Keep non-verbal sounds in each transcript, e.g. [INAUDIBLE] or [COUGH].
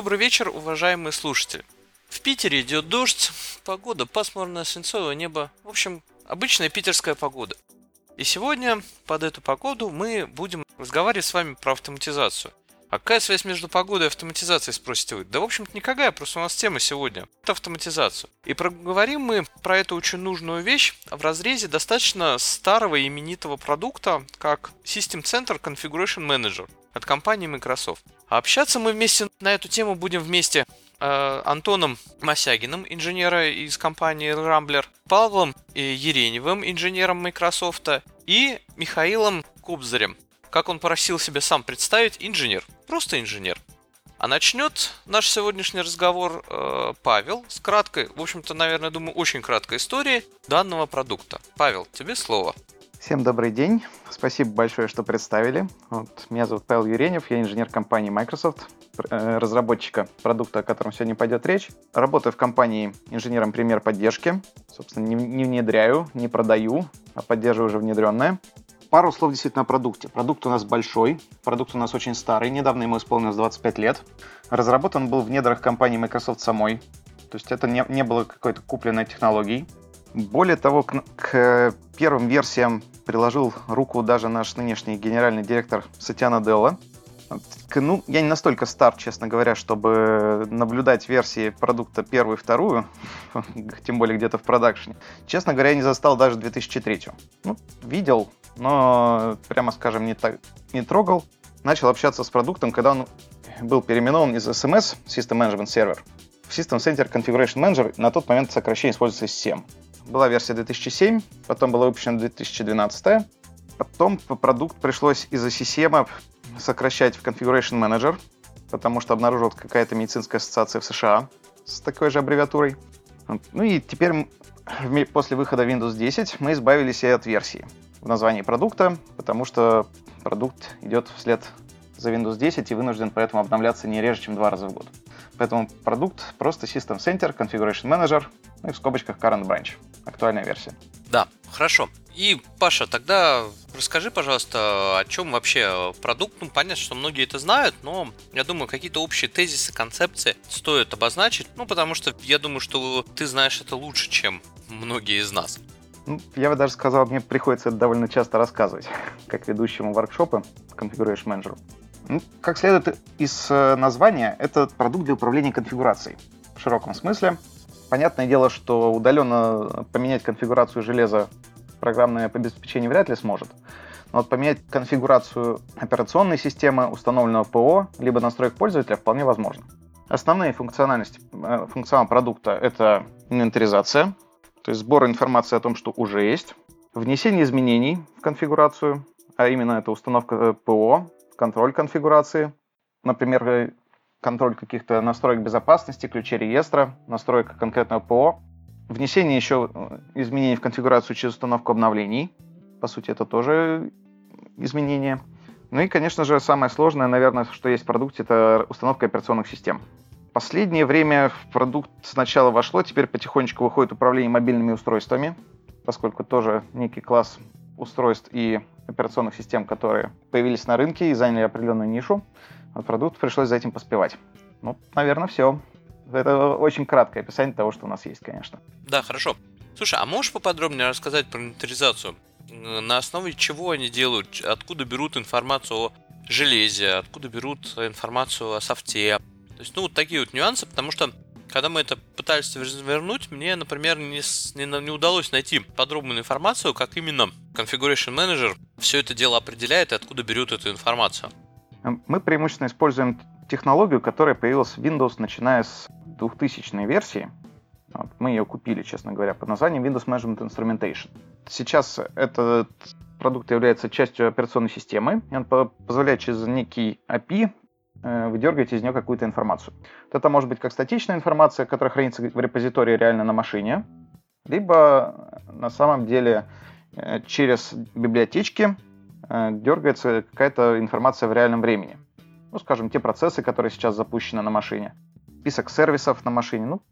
Добрый вечер, уважаемые слушатели. В Питере идет дождь, погода пасмурная, свинцовое небо. В общем, обычная питерская погода. И сегодня под эту погоду мы будем разговаривать с вами про автоматизацию. А какая связь между погодой и автоматизацией, спросите вы? Да, в общем-то, никакая, просто у нас тема сегодня – это автоматизацию. И проговорим мы про эту очень нужную вещь в разрезе достаточно старого именитого продукта, как System Center Configuration Manager от компании Microsoft. А общаться мы вместе на эту тему будем вместе э, Антоном Масягиным, инженера из компании Rambler, Павлом Ереневым, инженером Microsoft, и Михаилом Кобзарем, как он просил себя сам представить, инженер. Просто инженер. А начнет наш сегодняшний разговор э, Павел с краткой, в общем-то, наверное, думаю, очень краткой историей данного продукта. Павел, тебе слово. Всем добрый день. Спасибо большое, что представили. Вот, меня зовут Павел Юренев, я инженер компании Microsoft, э, разработчика продукта, о котором сегодня пойдет речь. Работаю в компании инженером пример поддержки. Собственно, не, не внедряю, не продаю, а поддерживаю уже внедренное. Пару слов действительно о продукте. Продукт у нас большой, продукт у нас очень старый, недавно ему исполнилось 25 лет. Разработан был в недрах компании Microsoft самой, то есть это не, не было какой-то купленной технологией. Более того, к, к первым версиям приложил руку даже наш нынешний генеральный директор Сатьяна Делла. Ну, я не настолько стар, честно говоря, чтобы наблюдать версии продукта первую и вторую, [LAUGHS] тем более где-то в продакшене. Честно говоря, я не застал даже 2003. Ну, видел, но, прямо скажем, не, так, не трогал. Начал общаться с продуктом, когда он был переименован из SMS, System Management Server, в System Center Configuration Manager. На тот момент сокращение используется SEM. Была версия 2007, потом была выпущена 2012. Потом продукт пришлось из-за системы сокращать в Configuration Manager, потому что обнаружилась какая-то медицинская ассоциация в США с такой же аббревиатурой. Ну и теперь после выхода Windows 10 мы избавились и от версии в названии продукта, потому что продукт идет вслед за Windows 10 и вынужден поэтому обновляться не реже, чем два раза в год. Поэтому продукт просто System Center, Configuration Manager, ну и в скобочках Current Branch, актуальная версия. Да, хорошо. И, Паша, тогда расскажи, пожалуйста, о чем вообще продукт. Ну, понятно, что многие это знают, но я думаю, какие-то общие тезисы, концепции стоит обозначить. Ну, потому что я думаю, что ты знаешь это лучше, чем многие из нас. Ну, я бы даже сказал, мне приходится это довольно часто рассказывать, [LAUGHS] как ведущему воркшопы Configuration Manager. Ну, как следует из э, названия, это продукт для управления конфигурацией в широком смысле. Понятное дело, что удаленно поменять конфигурацию железа программное обеспечение вряд ли сможет. Но вот поменять конфигурацию операционной системы, установленного ПО, либо настроек пользователя вполне возможно. Основные функциональности э, функционал продукта — это инвентаризация, то есть сбор информации о том, что уже есть, внесение изменений в конфигурацию, а именно это установка э, ПО, контроль конфигурации, например, э, контроль каких-то настроек безопасности, ключей реестра, настройка конкретного ПО, внесение еще э, изменений в конфигурацию через установку обновлений. По сути, это тоже изменение. Ну и, конечно же, самое сложное, наверное, что есть в продукте, это установка операционных систем. Последнее время в продукт сначала вошло, теперь потихонечку выходит управление мобильными устройствами, поскольку тоже некий класс устройств и операционных систем, которые появились на рынке и заняли определенную нишу. Вот продукт пришлось за этим поспевать. Ну, наверное, все. Это очень краткое описание того, что у нас есть, конечно. Да, хорошо. Слушай, а можешь поподробнее рассказать про инвентаризацию? На основе чего они делают? Откуда берут информацию о железе? Откуда берут информацию о софте? То есть, ну, вот такие вот нюансы, потому что когда мы это пытались развернуть, мне, например, не, не, не удалось найти подробную информацию, как именно Configuration Manager все это дело определяет и откуда берет эту информацию. Мы преимущественно используем технологию, которая появилась в Windows начиная с 2000 версии. Вот, мы ее купили, честно говоря, под названием Windows Management Instrumentation. Сейчас этот продукт является частью операционной системы, и он позволяет через некий API Э, выдергивать из нее какую-то информацию. Вот это может быть как статичная информация, которая хранится в репозитории реально на машине, либо э, на самом деле э, через библиотечки дергается какая-то информация в реальном времени. Ну, скажем, те процессы, которые сейчас запущены на машине, список сервисов на машине, ну,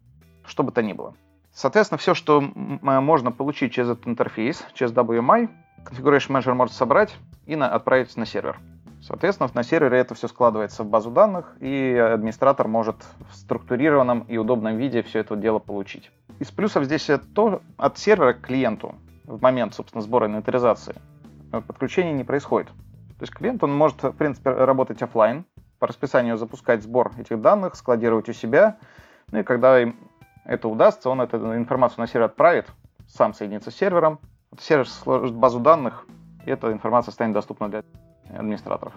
что бы то ни было. Соответственно, все, что можно получить через этот интерфейс, через WMI, Configuration Manager может собрать и на, отправить на сервер Соответственно, на сервере это все складывается в базу данных, и администратор может в структурированном и удобном виде все это дело получить. Из плюсов здесь это то, от сервера к клиенту в момент, собственно, сбора инвентаризации подключение не происходит. То есть клиент, он может, в принципе, работать офлайн, по расписанию запускать сбор этих данных, складировать у себя, ну и когда им это удастся, он эту информацию на сервер отправит, сам соединится с сервером, сервер сложит базу данных, и эта информация станет доступна для администраторов.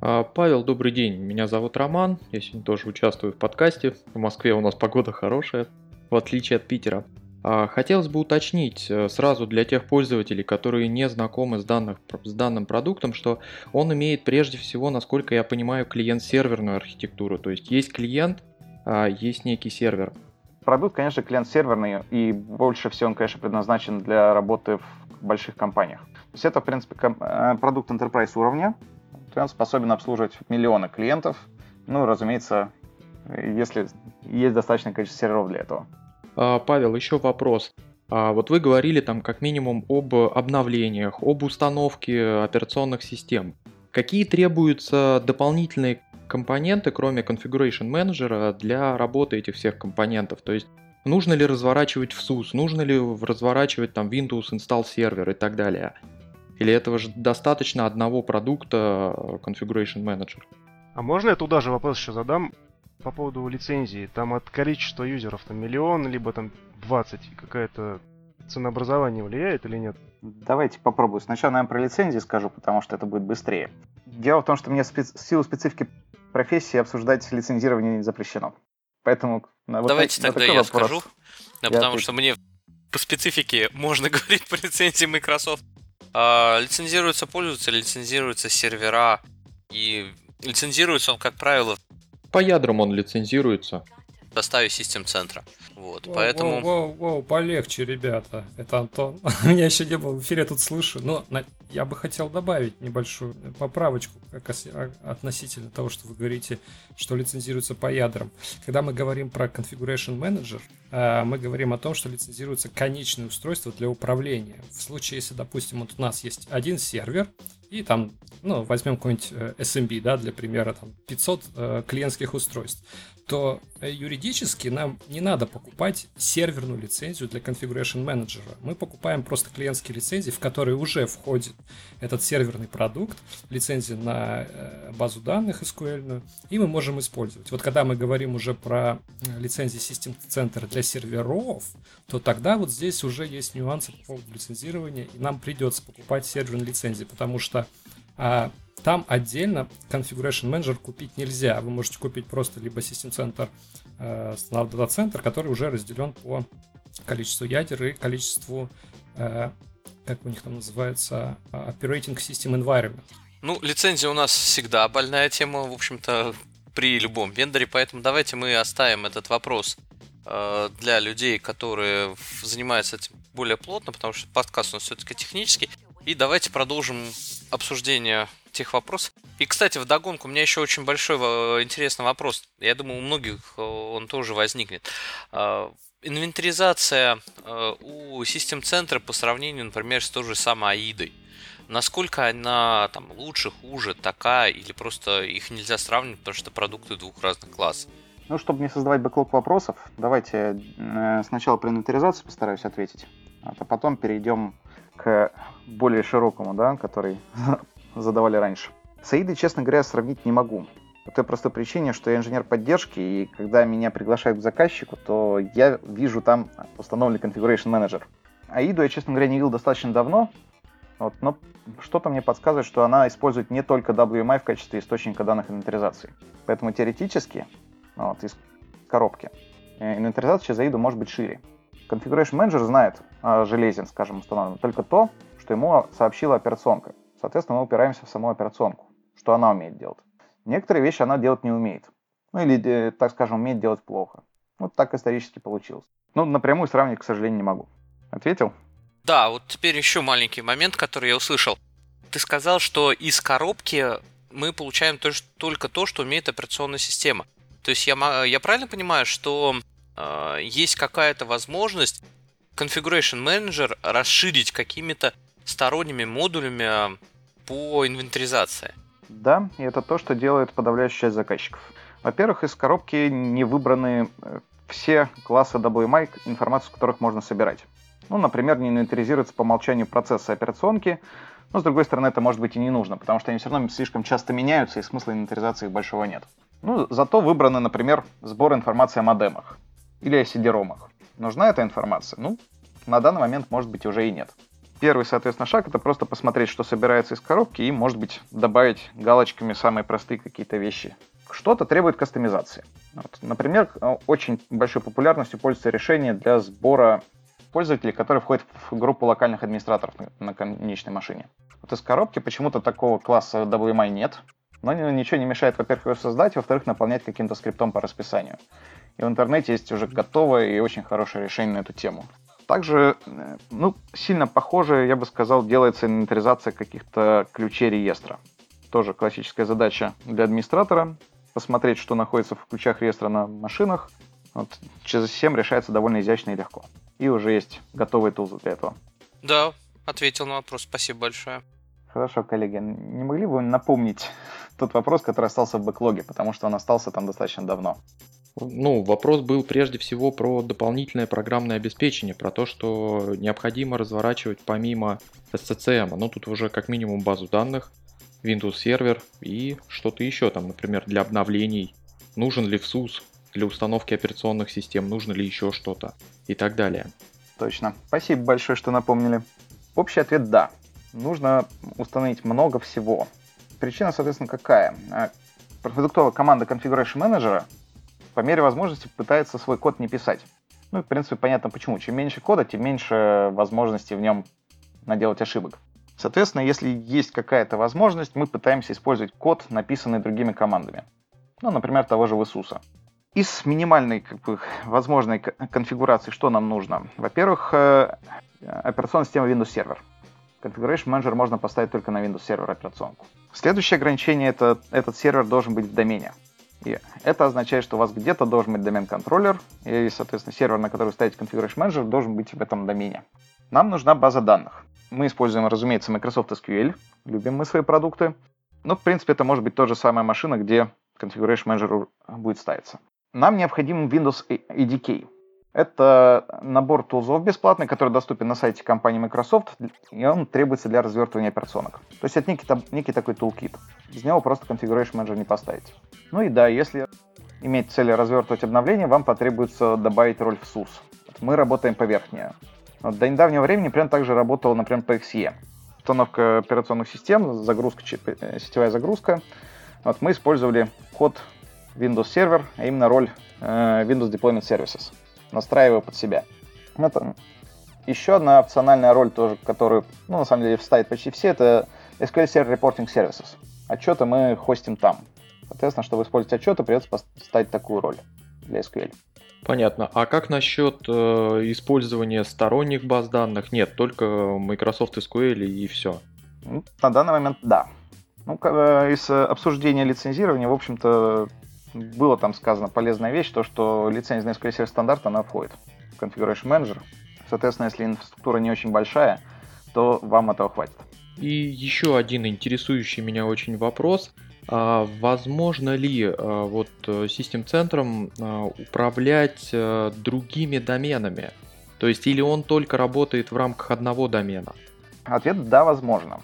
А, Павел, добрый день. Меня зовут Роман. Я сегодня тоже участвую в подкасте. В Москве у нас погода хорошая, в отличие от Питера. А, хотелось бы уточнить э, сразу для тех пользователей, которые не знакомы с, данных, с данным продуктом, что он имеет прежде всего, насколько я понимаю, клиент-серверную архитектуру. То есть есть клиент, а есть некий сервер. Продукт, конечно, клиент-серверный, и больше всего он, конечно, предназначен для работы в больших компаниях. То есть это, в принципе, э, продукт enterprise уровня, он способен обслуживать миллионы клиентов, ну, разумеется, если есть достаточное количество серверов для этого. А, Павел, еще вопрос. А, вот вы говорили там как минимум об обновлениях, об установке операционных систем. Какие требуются дополнительные компоненты, кроме Configuration Manager, для работы этих всех компонентов? То есть нужно ли разворачивать в SUS, нужно ли разворачивать там Windows Install Server и так далее? Или этого же достаточно одного продукта Configuration Manager? А можно я туда же вопрос еще задам? По поводу лицензии, там от количества юзеров там миллион, либо там 20, какая-то ценообразование влияет или нет? Давайте попробую. Сначала, наверное, про лицензии скажу, потому что это будет быстрее. Дело в том, что мне в силу специфики профессии обсуждать лицензирование не запрещено. Поэтому вот Давайте так, тогда я вопрос. скажу, да, я потому отвечу. что мне по специфике [LAUGHS] можно говорить по лицензии Microsoft. А, лицензируется пользователь, лицензируются сервера, и лицензируется он, как правило, по ядрам он лицензируется. В составе систем центра. Вот, воу, поэтому... Воу, воу, воу, полегче, ребята. Это Антон. [LAUGHS] Меня еще не было в эфире, тут слышу. Но на... я бы хотел добавить небольшую поправочку как а, относительно того, что вы говорите, что лицензируется по ядрам. Когда мы говорим про Configuration Manager, а, мы говорим о том, что лицензируется конечное устройство для управления. В случае, если, допустим, вот у нас есть один сервер, и там, ну, возьмем какой-нибудь э, SMB, да, для примера, там 500 э, клиентских устройств, то э, юридически нам не надо покупать серверную лицензию для Configuration Manager. Мы покупаем просто клиентские лицензии, в которые уже входит этот серверный продукт, лицензия на э, базу данных SQL, и мы можем использовать. Вот когда мы говорим уже про лицензии System Center для серверов, то тогда вот здесь уже есть нюансы по поводу лицензирования, и нам придется покупать серверные лицензии, потому что а, там отдельно Configuration Manager купить нельзя. Вы можете купить просто либо System Center, э, Standard Data Center, который уже разделен по количеству ядер и количеству, э, как у них там называется, Operating System Environment. Ну, лицензия у нас всегда больная тема, в общем-то, при любом вендоре, поэтому давайте мы оставим этот вопрос Э, для людей, которые занимаются этим более плотно, потому что подкаст у нас все-таки технический. И давайте продолжим обсуждение тех вопросов. И, кстати, в догонку у меня еще очень большой э, интересный вопрос. Я думаю, у многих э, он тоже возникнет. Инвентаризация у систем центра по сравнению, например, с той же самой Аидой. Насколько она там лучше, хуже, такая, или просто их нельзя сравнивать, потому что продукты двух разных классов? Ну, чтобы не создавать бэклог вопросов, давайте э, сначала про инвентаризацию постараюсь ответить, а потом перейдем к более широкому, да, который [LAUGHS] задавали раньше. С AIDой, честно говоря, сравнить не могу. По той простой причине, что я инженер поддержки, и когда меня приглашают к заказчику, то я вижу там установленный Configuration Manager. AIDу я, честно говоря, не видел достаточно давно, вот, но что-то мне подсказывает, что она использует не только WMI в качестве источника данных инвентаризации. Поэтому теоретически вот, из коробки. Э, инвентаризация через AIDA может быть шире. Configuration Manager знает о железе, скажем, установленном только то, что ему сообщила операционка. Соответственно, мы упираемся в саму операционку, что она умеет делать. Некоторые вещи она делать не умеет. Ну или, э, так скажем, умеет делать плохо. Вот так исторически получилось. Ну, напрямую сравнить, к сожалению, не могу. Ответил? Да, вот теперь еще маленький момент, который я услышал. Ты сказал, что из коробки мы получаем только то, что умеет операционная система. То есть я, я правильно понимаю, что э, есть какая-то возможность Configuration Manager расширить какими-то сторонними модулями по инвентаризации? Да, и это то, что делает подавляющая часть заказчиков. Во-первых, из коробки не выбраны э, все классы WMI, информацию с которых можно собирать. Ну, например, не инвентаризируется по умолчанию процессы операционки, но, с другой стороны, это может быть и не нужно, потому что они все равно слишком часто меняются, и смысла инвентаризации их большого нет. Ну, зато выбраны, например, сбор информации о модемах или о CD-ромах. Нужна эта информация? Ну, на данный момент, может быть, уже и нет. Первый, соответственно, шаг — это просто посмотреть, что собирается из коробки, и, может быть, добавить галочками самые простые какие-то вещи. Что-то требует кастомизации. Вот. Например, очень большой популярностью пользуется решение для сбора пользователей, которые входят в группу локальных администраторов на конечной машине. Вот из коробки почему-то такого класса WMI нет, но ничего не мешает, во-первых, его создать, во-вторых, наполнять каким-то скриптом по расписанию. И в интернете есть уже готовое и очень хорошее решение на эту тему. Также, э, ну, сильно похоже, я бы сказал, делается инвентаризация каких-то ключей реестра. Тоже классическая задача для администратора. Посмотреть, что находится в ключах реестра на машинах. Вот, через 7 решается довольно изящно и легко. И уже есть готовые тулзы для этого. Да, ответил на вопрос. Спасибо большое. Хорошо, коллеги. Не могли бы вы напомнить [LAUGHS] тот вопрос, который остался в бэклоге, потому что он остался там достаточно давно? Ну, вопрос был прежде всего про дополнительное программное обеспечение, про то, что необходимо разворачивать помимо SCCM, ну тут уже как минимум базу данных, Windows сервер и что-то еще там, например, для обновлений, нужен ли в SUS для установки операционных систем, нужно ли еще что-то и так далее. Точно. Спасибо большое, что напомнили. Общий ответ – да. Нужно установить много всего. Причина, соответственно, какая? А, продуктовая команда Configuration Manager по мере возможности пытается свой код не писать. Ну и, в принципе, понятно почему. Чем меньше кода, тем меньше возможностей в нем наделать ошибок. Соответственно, если есть какая-то возможность, мы пытаемся использовать код, написанный другими командами. Ну, например, того же Висуса. Из минимальной как бы, возможной конфигурации что нам нужно? Во-первых, э, операционная система Windows Server. Configuration Manager можно поставить только на Windows Server операционку. Следующее ограничение это этот сервер должен быть в домене. И это означает, что у вас где-то должен быть домен-контроллер, и, соответственно, сервер, на который вы ставите Configuration Manager, должен быть в этом домене. Нам нужна база данных. Мы используем, разумеется, Microsoft SQL, любим мы свои продукты. Но, в принципе, это может быть та же самая машина, где Configuration Manager будет ставиться. Нам необходим Windows EDK. Это набор тулзов бесплатный, который доступен на сайте компании Microsoft, и он требуется для развертывания операционок. То есть это некий, некий такой тулкит. Без него просто Configuration Manager не поставить. Ну и да, если иметь цель развертывать обновления, вам потребуется добавить роль в SUS. Мы работаем поверх нее. Вот до недавнего времени прям так же например, PXE. Установка операционных систем, загрузка, э, сетевая загрузка. Вот мы использовали код Windows Server, а именно роль э, Windows Deployment Services настраиваю под себя. Это еще одна опциональная роль тоже, которую, ну, на самом деле, вставит почти все, это SQL Server Reporting Services. Отчеты мы хостим там. Соответственно, чтобы использовать отчеты, придется поставить такую роль для SQL. Понятно. А как насчет э, использования сторонних баз данных? Нет, только Microsoft SQL и все. На данный момент да. Ну, э, из обсуждения лицензирования, в общем-то, было там сказано полезная вещь, то, что лицензия на SQL Server стандарт, она входит в Configuration Manager. Соответственно, если инфраструктура не очень большая, то вам этого хватит. И еще один интересующий меня очень вопрос. А возможно ли а, вот систем-центром а, управлять другими доменами? То есть или он только работает в рамках одного домена? Ответ – да, возможно.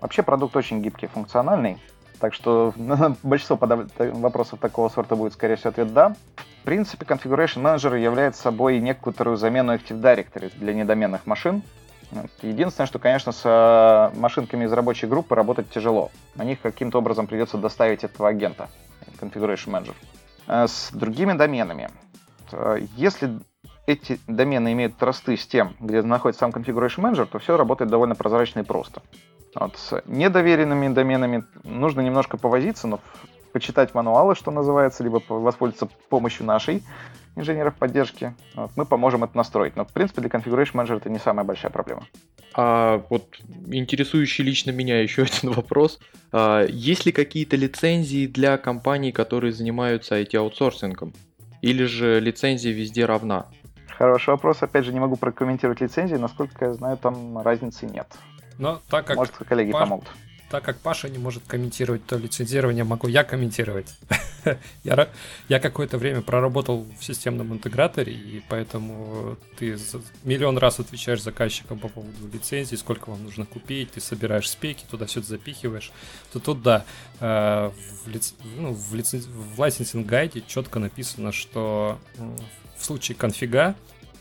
Вообще продукт очень гибкий, функциональный. Так что на [LAUGHS] большинство вопросов такого сорта будет, скорее всего, ответ «да». В принципе, Configuration Manager является собой некоторую замену Active Directory для недоменных машин. Единственное, что, конечно, с э, машинками из рабочей группы работать тяжело. На них каким-то образом придется доставить этого агента, Configuration Manager. Э, с другими доменами. Э, если эти домены имеют тросты с тем, где находится сам Configuration Manager, то все работает довольно прозрачно и просто. Вот. С недоверенными доменами нужно немножко повозиться, но почитать мануалы, что называется, либо воспользоваться помощью нашей инженеров поддержки. Вот. Мы поможем это настроить. Но, в принципе, для Configuration Manager это не самая большая проблема. А вот интересующий лично меня еще [LAUGHS] один вопрос. А, есть ли какие-то лицензии для компаний, которые занимаются IT-аутсорсингом? Или же лицензия везде равна? Хороший вопрос. Опять же, не могу прокомментировать лицензии. Насколько я знаю, там разницы нет. Но так как Может, коллеги Паш... помогут. так как Паша не может комментировать то лицензирование, могу я комментировать. [LAUGHS] я, я какое-то время проработал в системном интеграторе, и поэтому ты миллион раз отвечаешь заказчикам по поводу лицензии, сколько вам нужно купить, ты собираешь спеки, туда все запихиваешь. То тут да, э, в, лиц, ну, в, лайсенсинг гайде четко написано, что в случае конфига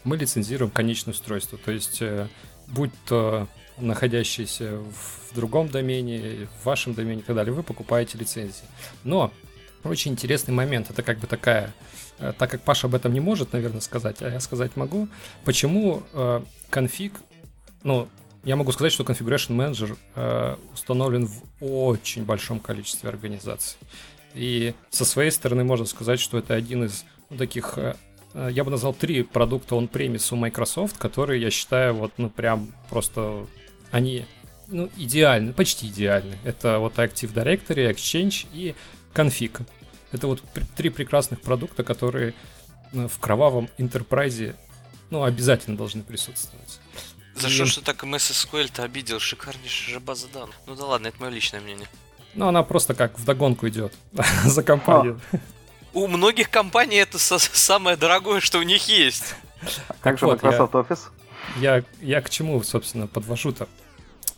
мы лицензируем конечное устройство. То есть, э, будь то находящиеся в другом домене, в вашем домене и так далее, вы покупаете лицензии. Но очень интересный момент, это как бы такая, э, так как Паша об этом не может, наверное, сказать, а я сказать могу, почему э, конфиг, ну, я могу сказать, что Configuration Manager э, установлен в очень большом количестве организаций. И со своей стороны можно сказать, что это один из ну, таких я бы назвал три продукта он премис у Microsoft, которые я считаю вот, ну, прям просто они, ну, идеальны, почти идеальны. Это вот Active Directory, Exchange и Config. Это вот три прекрасных продукта, которые э, в кровавом Enterprise, ну, обязательно должны присутствовать. За что что так MS SQL-то обидел? Шикарнейшая же база данных. Ну да ладно, это мое личное мнение. Ну, она просто как в догонку идет [LAUGHS] за компанию у многих компаний это самое дорогое, что у них есть. Как же Microsoft Office? Я, я к чему, собственно, подвожу-то?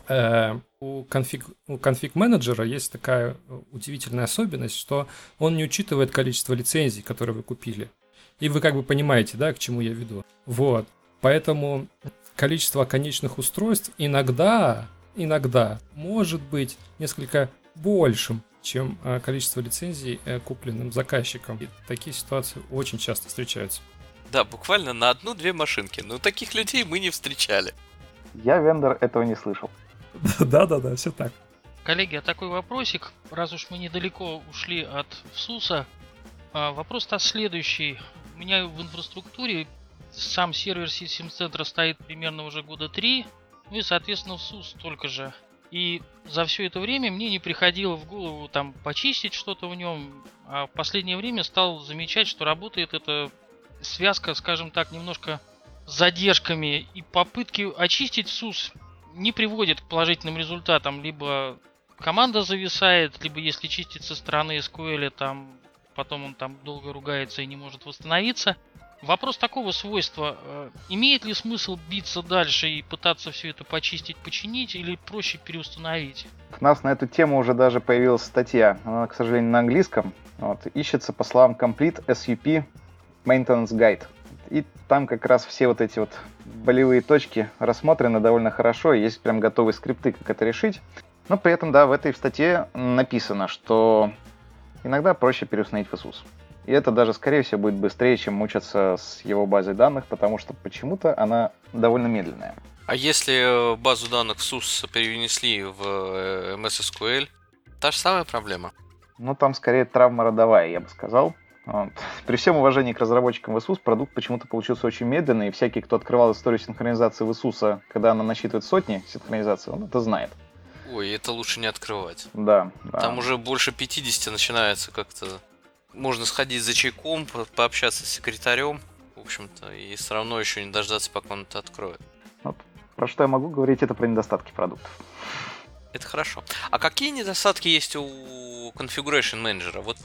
Э, у конфиг, у конфиг менеджера есть такая удивительная особенность, что он не учитывает количество лицензий, которые вы купили. И вы как бы понимаете, да, к чему я веду. Вот. Поэтому количество конечных устройств иногда, иногда может быть несколько большим, чем э, количество лицензий э, купленным заказчиком. И такие ситуации очень часто встречаются. Да, буквально на одну-две машинки. Но таких людей мы не встречали. Я, вендор, этого не слышал. [LAUGHS] Да-да-да, все так. Коллеги, а такой вопросик, раз уж мы недалеко ушли от ВСУСа, а, вопрос-то следующий. У меня в инфраструктуре сам сервер System Center стоит примерно уже года три, ну и, соответственно, в СУС столько же. И за все это время мне не приходило в голову там почистить что-то в нем. А в последнее время стал замечать, что работает эта связка, скажем так, немножко с задержками. И попытки очистить СУС не приводят к положительным результатам. Либо команда зависает, либо если чистить со стороны SQL, там потом он там долго ругается и не может восстановиться. Вопрос такого свойства. Э, имеет ли смысл биться дальше и пытаться все это почистить, починить, или проще переустановить? У нас на эту тему уже даже появилась статья. Она, к сожалению, на английском. Вот, ищется по словам Complete SUP Maintenance Guide. И там как раз все вот эти вот болевые точки рассмотрены довольно хорошо. Есть прям готовые скрипты, как это решить. Но при этом, да, в этой статье написано, что иногда проще переустановить FSUS. И это даже, скорее всего, будет быстрее, чем мучаться с его базой данных, потому что почему-то она довольно медленная. А если э, базу данных в SUS перенесли в э, MS SQL, та же самая проблема? Ну, там скорее травма родовая, я бы сказал. Вот. При всем уважении к разработчикам VSUS, продукт почему-то получился очень медленный, и всякий, кто открывал историю синхронизации VSUS, когда она насчитывает сотни синхронизаций, он это знает. Ой, это лучше не открывать. Да. да. Там уже больше 50 начинается как-то можно сходить за чайком, пообщаться с секретарем, в общем-то, и все равно еще не дождаться, пока он это откроет. Вот. Про что я могу говорить, это про недостатки продуктов. Это хорошо. А какие недостатки есть у Configuration Manager? Вот,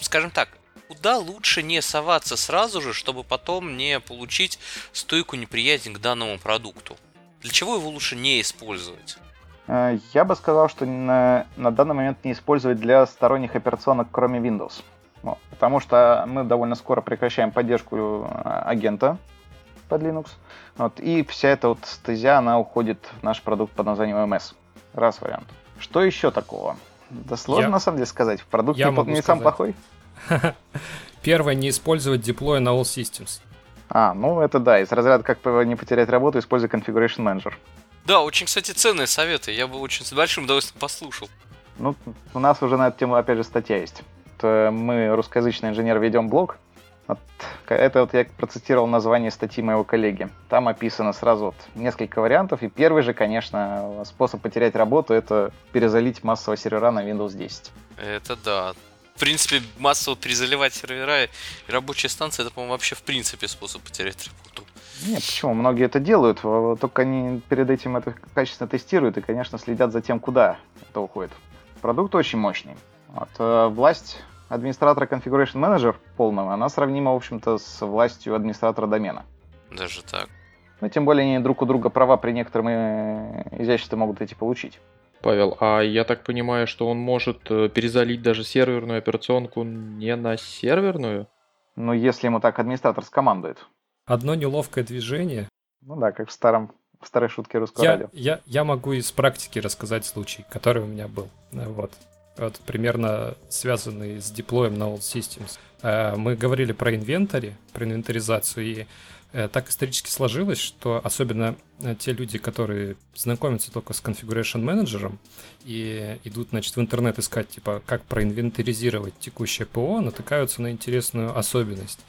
скажем так, куда лучше не соваться сразу же, чтобы потом не получить стойку неприязни к данному продукту? Для чего его лучше не использовать? Э, я бы сказал, что на, на данный момент не использовать для сторонних операционок, кроме Windows. Вот, потому что мы довольно скоро прекращаем поддержку э, агента под Linux. Вот, и вся эта вот стезя, она уходит в наш продукт под названием MS. Раз вариант. Что еще такого? Да сложно я... на самом деле сказать. Продукт я не, не сам плохой. [LAUGHS] Первое, не использовать деплой на all systems. А, ну это да, из разряда как не потерять работу, используй Configuration Manager. Да, очень, кстати, ценные советы. Я бы очень с большим удовольствием послушал. Ну, у нас уже на эту тему, опять же, статья есть. Э, мы, русскоязычный инженер, ведем блог. Вот, это вот я процитировал название статьи моего коллеги. Там описано сразу вот несколько вариантов. И первый же, конечно, способ потерять работу – это перезалить массово сервера на Windows 10. Это да. В принципе, массово перезаливать сервера и рабочие станции – это, по-моему, вообще в принципе способ потерять работу. Нет, почему? Многие это делают, только они перед этим это качественно тестируют и, конечно, следят за тем, куда это уходит. Продукт очень мощный. Вот, э, власть администратора Configuration Manager полного, она сравнима, в общем-то, с властью администратора домена. Даже так. Ну, тем более они друг у друга права при некотором э, изяществе могут эти получить. Павел, а я так понимаю, что он может э, перезалить даже серверную операционку не на серверную? Ну, если ему так администратор скомандует. Одно неловкое движение. Ну да, как в старом в старой шутке русского я, радио. Я, я могу из практики рассказать случай, который у меня был. Вот. Вот, примерно связанный с деплоем на Old Systems. Э, мы говорили про инвентарь, про инвентаризацию, и Э, так исторически сложилось, что особенно э, те люди, которые знакомятся только с Configuration Manager и идут, значит, в интернет искать, типа, как проинвентаризировать текущее ПО, натыкаются на интересную особенность,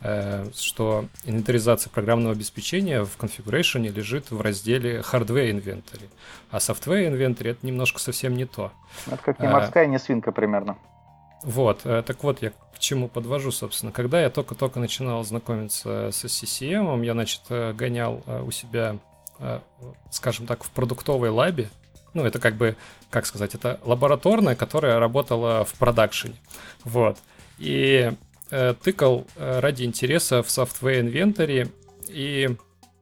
что инвентаризация программного обеспечения в Configuration лежит в разделе Hardware Inventory, а Software Inventory это немножко совсем не то. Это как не морская, не свинка примерно. Вот, так вот, я к чему подвожу, собственно. Когда я только-только начинал знакомиться с CCM, я, значит, э, гонял э, у себя, э, скажем так, в продуктовой лабе. Ну, это как бы, как сказать, это лабораторная, которая работала в продакшене. Вот. И э, тыкал ради интереса в Software Inventory. И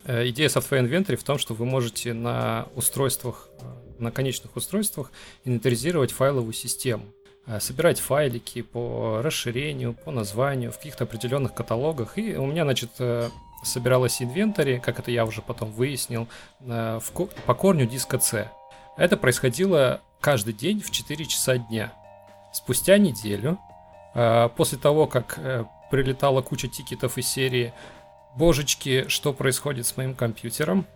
э, идея Software Inventory в том, что вы можете на устройствах, на конечных устройствах инвентаризировать файловую систему. Э, собирать файлики по расширению, по названию в каких-то определенных каталогах. И у меня, значит, э, собиралась инвентарь, как это я уже потом выяснил, э, в, по корню диска C. Это происходило каждый день в 4 часа дня. Спустя неделю, после того, как прилетала куча тикетов из серии «Божечки, что происходит с моим компьютером?»,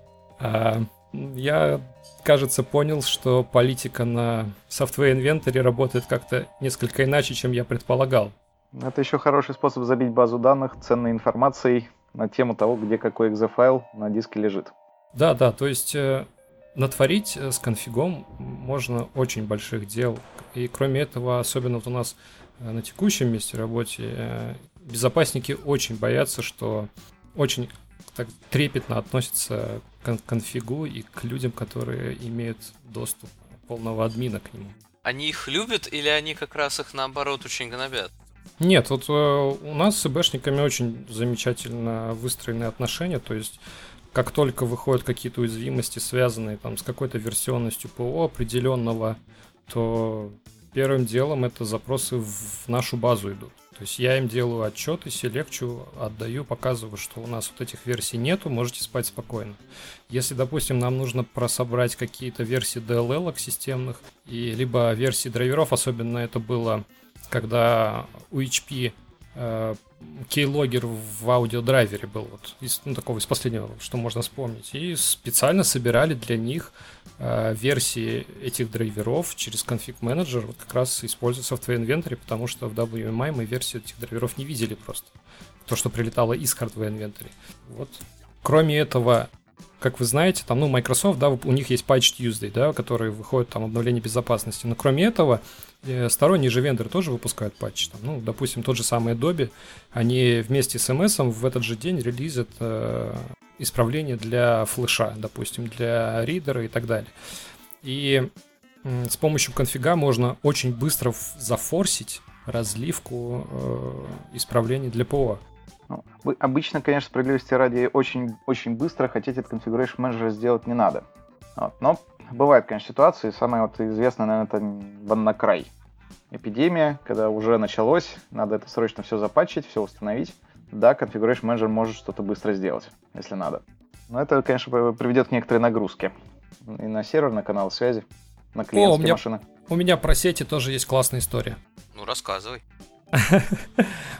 я, кажется, понял, что политика на Software Inventory работает как-то несколько иначе, чем я предполагал. Это еще хороший способ забить базу данных ценной информацией на тему того, где какой экзофайл на диске лежит. Да, да, то есть э, натворить э, с конфигом можно очень больших дел. И кроме этого, особенно вот у нас э, на текущем месте работе, э, безопасники очень боятся, что очень так трепетно относятся к конфигу и к людям, которые имеют доступ полного админа к нему. Они их любят или они как раз их наоборот очень гнобят? Нет, вот э, у нас с ИБшниками очень замечательно выстроены отношения, то есть как только выходят какие-то уязвимости, связанные там с какой-то версионностью ПО определенного, то первым делом это запросы в нашу базу идут. То есть я им делаю отчеты, селекчу, отдаю, показываю, что у нас вот этих версий нету, можете спать спокойно. Если, допустим, нам нужно прособрать какие-то версии DLL системных, и либо версии драйверов, особенно это было, когда у HP э, кейлогер в аудиодрайвере был вот из ну, такого из последнего, что можно вспомнить. И специально собирали для них версии этих драйверов через конфиг менеджер, вот как раз используя Software Inventory, потому что в WMI мы версию этих драйверов не видели просто. То, что прилетало из Hardware Inventory. Вот. Кроме этого, как вы знаете, там, ну, Microsoft, да, у них есть Patch Tuesday, да, который выходит там обновление безопасности. Но кроме этого, э, сторонние же вендоры тоже выпускают патчи. Там, ну, допустим, тот же самый Adobe, они вместе с MS в этот же день релизят э, исправление для флеша, допустим, для ридера и так далее. И э, с помощью конфига можно очень быстро зафорсить разливку э, исправлений для ПО. Ну, вы обычно, конечно, справедливости ради очень, очень быстро хотите этот Configuration Manager сделать не надо. Вот. Но бывают, конечно, ситуации. Самое вот известное, наверное, это Ваннакрай. Эпидемия, когда уже началось, надо это срочно все запатчить, все установить. Да, Configuration Manager может что-то быстро сделать, если надо. Но это, конечно, приведет к некоторой нагрузке. И на сервер, на канал связи, на клиентские О, у меня, машины. У меня про сети тоже есть классная история. Ну, рассказывай. [LAUGHS]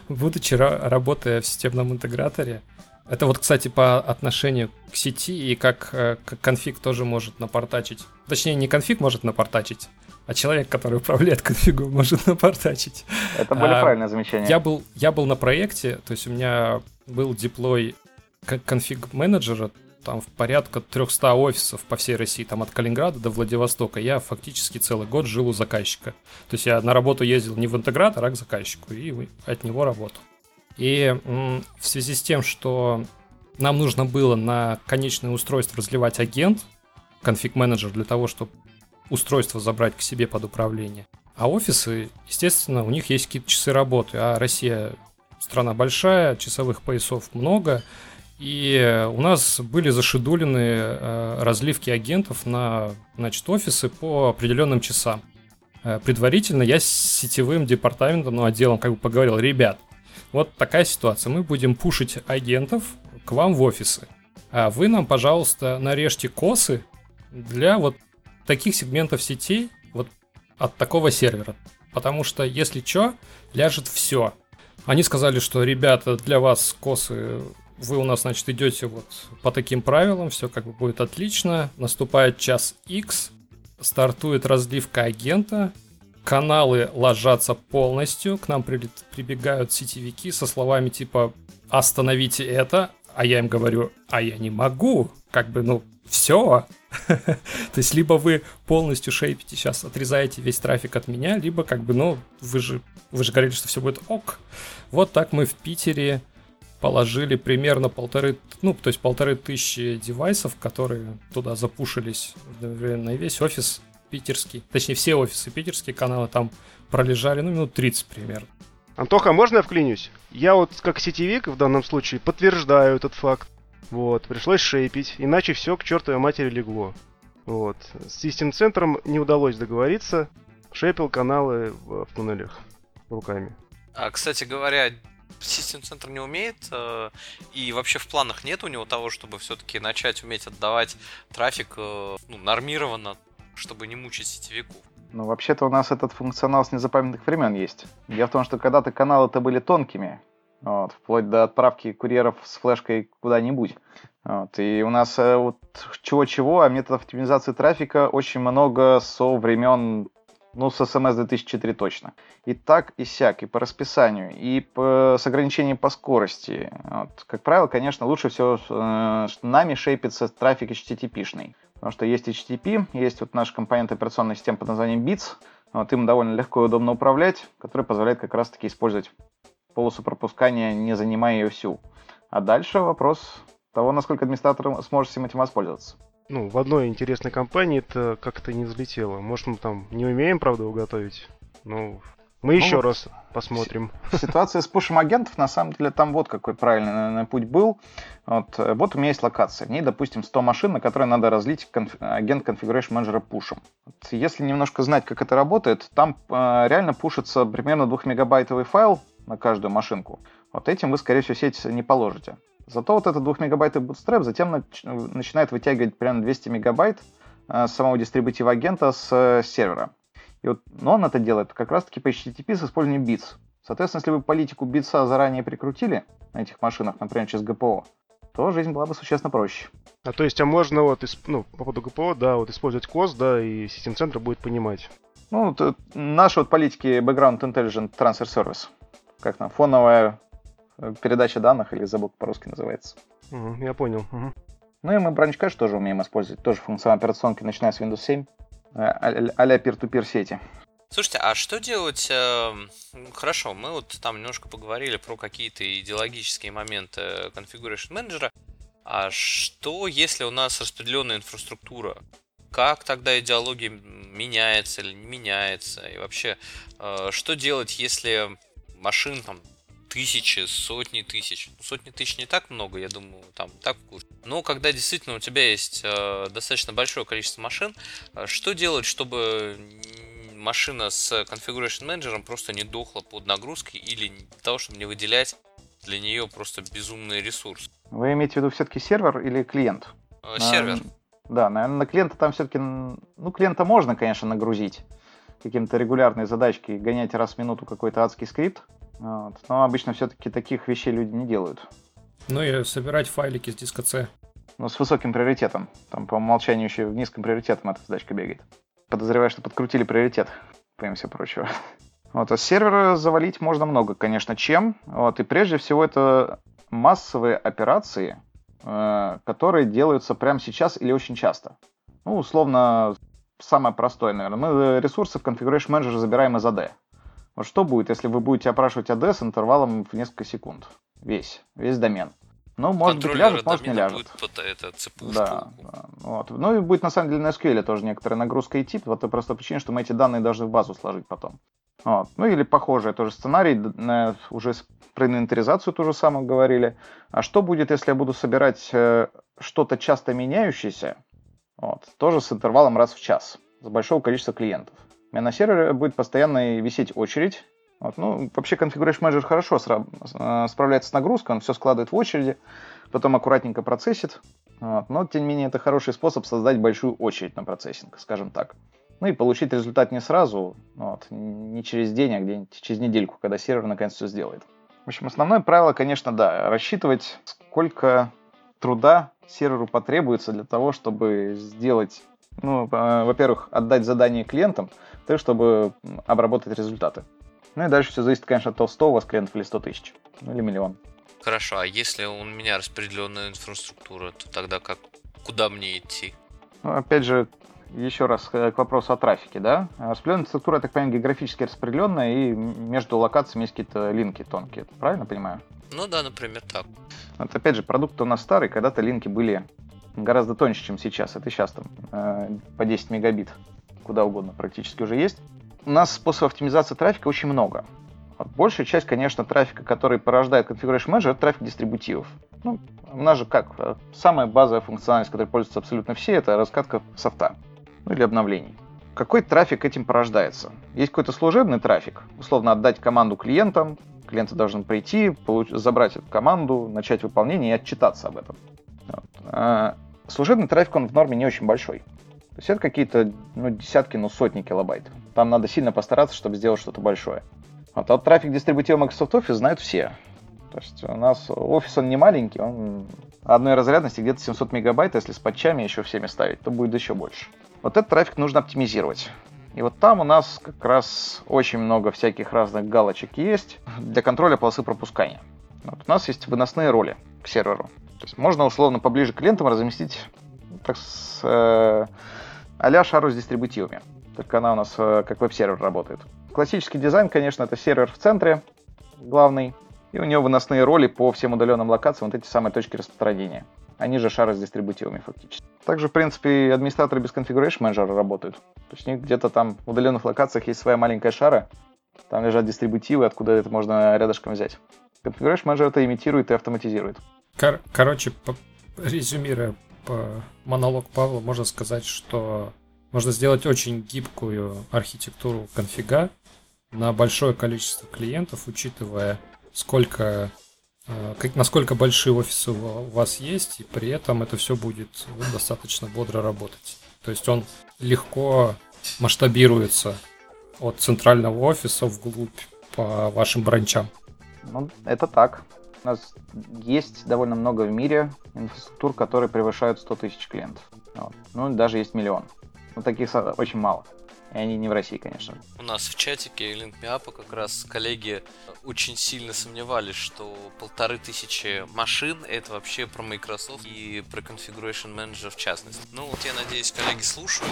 Будучи работая в системном интеграторе, это вот, кстати, по отношению к сети и как, э, как конфиг тоже может напортачить. Точнее, не конфиг может напортачить, а человек, который управляет конфигом, может напортачить. Это более а, правильное замечание. Я был, я был на проекте, то есть у меня был деплой конфиг менеджера там в порядка 300 офисов по всей России, там от Калининграда до Владивостока. Я фактически целый год жил у заказчика. То есть я на работу ездил не в интегратор, а к заказчику, и от него работал. И в связи с тем, что нам нужно было на конечное устройство разливать агент, конфиг-менеджер для того, чтобы устройство забрать к себе под управление. А офисы, естественно, у них есть какие-то часы работы, а Россия страна большая, часовых поясов много, и у нас были зашедулены э, разливки агентов на значит, офисы по определенным часам. Э, предварительно я с сетевым департаментом, ну, отделом как бы поговорил, ребят, вот такая ситуация, мы будем пушить агентов к вам в офисы. А вы нам, пожалуйста, нарежьте косы для вот таких сегментов сетей, вот от такого сервера. Потому что, если что, ляжет все. Они сказали, что, ребята, для вас косы, вы у нас, значит, идете вот по таким правилам, все как бы будет отлично. Наступает час X, стартует разливка агента, каналы ложатся полностью, к нам при, прибегают сетевики со словами типа «остановите это», а я им говорю «а я не могу», как бы, ну, все. [LAUGHS] То есть, либо вы полностью шейпите сейчас, отрезаете весь трафик от меня, либо как бы, ну, вы же, вы же говорили, что все будет ок. Вот так мы в Питере положили примерно полторы, ну, то есть полторы тысячи девайсов, которые туда запушились на весь офис питерский. Точнее, все офисы питерские каналы там пролежали, ну, минут 30 примерно. Антоха, можно я вклинюсь? Я вот как сетевик в данном случае подтверждаю этот факт. Вот, пришлось шейпить, иначе все к чертовой матери легло. Вот. С System центром не удалось договориться. Шейпил каналы в, в туннелях руками. А, кстати говоря, System центр не умеет, э, и вообще в планах нет у него того, чтобы все-таки начать уметь отдавать трафик э, ну, нормированно, чтобы не мучить сетевиков. Ну, вообще-то у нас этот функционал с незапамятных времен есть. Дело в том, что когда-то каналы-то были тонкими, вот, вплоть до отправки курьеров с флешкой куда-нибудь. Вот, и у нас э, вот чего-чего, а методов оптимизации трафика очень много со времен, ну, с SMS 2004 точно. И так, и сяк, и по расписанию, и по, с ограничением по скорости. Вот, как правило, конечно, лучше всего э, нами шейпится трафик HTTP-шный. Потому что есть HTTP, есть вот наш компонент операционной системы под названием Bits, вот им довольно легко и удобно управлять, который позволяет как раз-таки использовать полосу пропускания, не занимая ее всю. А дальше вопрос того, насколько администратор сможет всем этим воспользоваться. Ну, в одной интересной компании это как-то не взлетело. Может, мы там не умеем, правда, уготовить? Ну, мы ну, еще вот раз посмотрим. Ситуация с пушем агентов, на самом деле, там вот какой правильный наверное, путь был. Вот, э, вот у меня есть локация. В ней, допустим, 100 машин, на которые надо разлить конф... агент Configuration Manager пушем. Вот, если немножко знать, как это работает, там э, реально пушится примерно 2-мегабайтовый файл на каждую машинку. Вот этим вы, скорее всего, сеть не положите. Зато вот этот 2-мегабайтовый bootstrap затем нач... начинает вытягивать примерно 200 мегабайт э, самого дистрибутива агента с э, сервера. И вот, но он это делает как раз-таки по HTTP с использованием bits. Соответственно, если вы политику битса заранее прикрутили на этих машинах, например, через ГПО, то жизнь была бы существенно проще. А то есть, а можно вот, ну, по поводу ГПО, да, вот использовать COS, да, и систем центр будет понимать. Ну, вот, наши вот политики Background Intelligent Transfer Service. Как там, фоновая э, передача данных, или забыл, по-русски называется. Угу, я понял. Угу. Ну и мы Branch Cache тоже умеем использовать. Тоже функционал операционки, начиная с Windows 7 а-ля peer-to-peer сети. Слушайте, а что делать? Э, хорошо, мы вот там немножко поговорили про какие-то идеологические моменты Configuration Manager. А что, если у нас распределенная инфраструктура? Как тогда идеология меняется или не меняется? И вообще, э, что делать, если машин там тысячи, сотни тысяч. Ну, сотни тысяч не так много, я думаю, там так в курсе. Но когда действительно у тебя есть э, достаточно большое количество машин, э, что делать, чтобы машина с Configuration Manager просто не дохла под нагрузкой или для того, чтобы не выделять для нее просто безумный ресурс? Вы имеете в виду все-таки сервер или клиент? Э, сервер. На, да, наверное, на клиента там все-таки... Ну, клиента можно, конечно, нагрузить каким-то регулярные задачки, гонять раз в минуту какой-то адский скрипт, вот. Но обычно все-таки таких вещей люди не делают. Ну и собирать файлики с диска C. Ну, с высоким приоритетом. Там по умолчанию еще в низком приоритетом эта задачка бегает. Подозреваю, что подкрутили приоритет, помимо всего прочего. [LAUGHS] Вот, а с сервера завалить можно много, конечно, чем. Вот, и прежде всего это массовые операции, э, которые делаются прямо сейчас или очень часто. Ну, условно, самое простое, наверное. Мы ресурсы в Configuration Manager забираем из AD. Вот что будет, если вы будете опрашивать AD с интервалом в несколько секунд? Весь, весь домен. Ну, может быть, ляжет, может не ляжет. будет под это цепушку. Да, да, вот. Ну и будет на самом деле на SQL тоже некоторая нагрузка идти, по той простой причине, что мы эти данные должны в базу сложить потом. Вот. Ну или похожий тоже сценарий, уже про инвентаризацию то же самое говорили. А что будет, если я буду собирать э, что-то часто меняющееся, вот, тоже с интервалом раз в час, с большого количества клиентов. Меня на сервере будет постоянно висеть очередь. Вот, ну, вообще Configuration Manager хорошо э, справляется с нагрузкой, он все складывает в очереди, потом аккуратненько процессит. Вот, но, тем не менее, это хороший способ создать большую очередь на процессинг, скажем так. Ну и получить результат не сразу, вот, не через день, а где-нибудь через недельку, когда сервер наконец все сделает. В общем, основное правило, конечно, да, рассчитывать, сколько труда серверу потребуется для того, чтобы сделать, ну, э, во-первых, отдать задание клиентам, то чтобы обработать результаты. Ну и дальше все зависит, конечно, от того, 100 у вас клиентов или 100 тысяч, ну или миллион. Хорошо, а если у меня распределенная инфраструктура, то тогда как? Куда мне идти? Ну, опять же, еще раз э, к вопросу о трафике, да? Распределенная структура, я так понимаю, географически распределенная, и между локациями есть какие-то линки тонкие. Правильно понимаю? Ну да, например, так. Вот опять же, продукт у нас старый, когда-то линки были гораздо тоньше, чем сейчас. Это сейчас там э, по 10 мегабит, куда угодно практически уже есть. У нас способов оптимизации трафика очень много. Вот большая часть, конечно, трафика, который порождает Configuration Manager, это трафик дистрибутивов. Ну, у нас же как, э, самая базовая функциональность, которой пользуются абсолютно все, это раскатка софта, ну или обновлений. Какой трафик этим порождается? Есть какой-то служебный трафик, условно отдать команду клиентам, клиенты должны прийти, получ- забрать эту команду, начать выполнение и отчитаться об этом. А служебный трафик, он в норме не очень большой. То есть это какие-то ну, десятки, ну сотни килобайт. Там надо сильно постараться, чтобы сделать что-то большое. А вот трафик дистрибутива Microsoft Office знают все. То есть у нас офис, он не маленький, он одной разрядности где-то 700 мегабайт, а если с патчами еще всеми ставить, то будет еще больше. Вот этот трафик нужно оптимизировать. И вот там у нас как раз очень много всяких разных галочек есть для контроля полосы пропускания. Вот у нас есть выносные роли к серверу. То есть можно условно поближе к клиентам разместить так, с, э, а-ля шару с дистрибутивами. Только она у нас э, как веб-сервер работает. Классический дизайн, конечно, это сервер в центре главный, и у него выносные роли по всем удаленным локациям, вот эти самые точки распространения. Они же шары с дистрибутивами фактически. Также, в принципе, администраторы без Configuration Manager работают. То есть у них где-то там в удаленных локациях есть своя маленькая шара, там лежат дистрибутивы, откуда это можно рядышком взять. Configuration Manager это имитирует и автоматизирует. Кор- короче, по- резюмируя по монолог Павла, можно сказать, что можно сделать очень гибкую архитектуру конфига на большое количество клиентов, учитывая сколько э, как, насколько большие офисы у вас есть, и при этом это все будет ну, достаточно бодро работать. То есть он легко масштабируется от центрального офиса вглубь по вашим бранчам. Ну, это так. У нас есть довольно много в мире инфраструктур, которые превышают 100 тысяч клиентов. Вот. Ну, даже есть миллион. Но таких со- очень мало. И они не в России, конечно. У нас в чатике LinkMeUp как раз коллеги очень сильно сомневались, что полторы тысячи машин это вообще про Microsoft и про Configuration Manager в частности. Ну вот я надеюсь, коллеги слушают,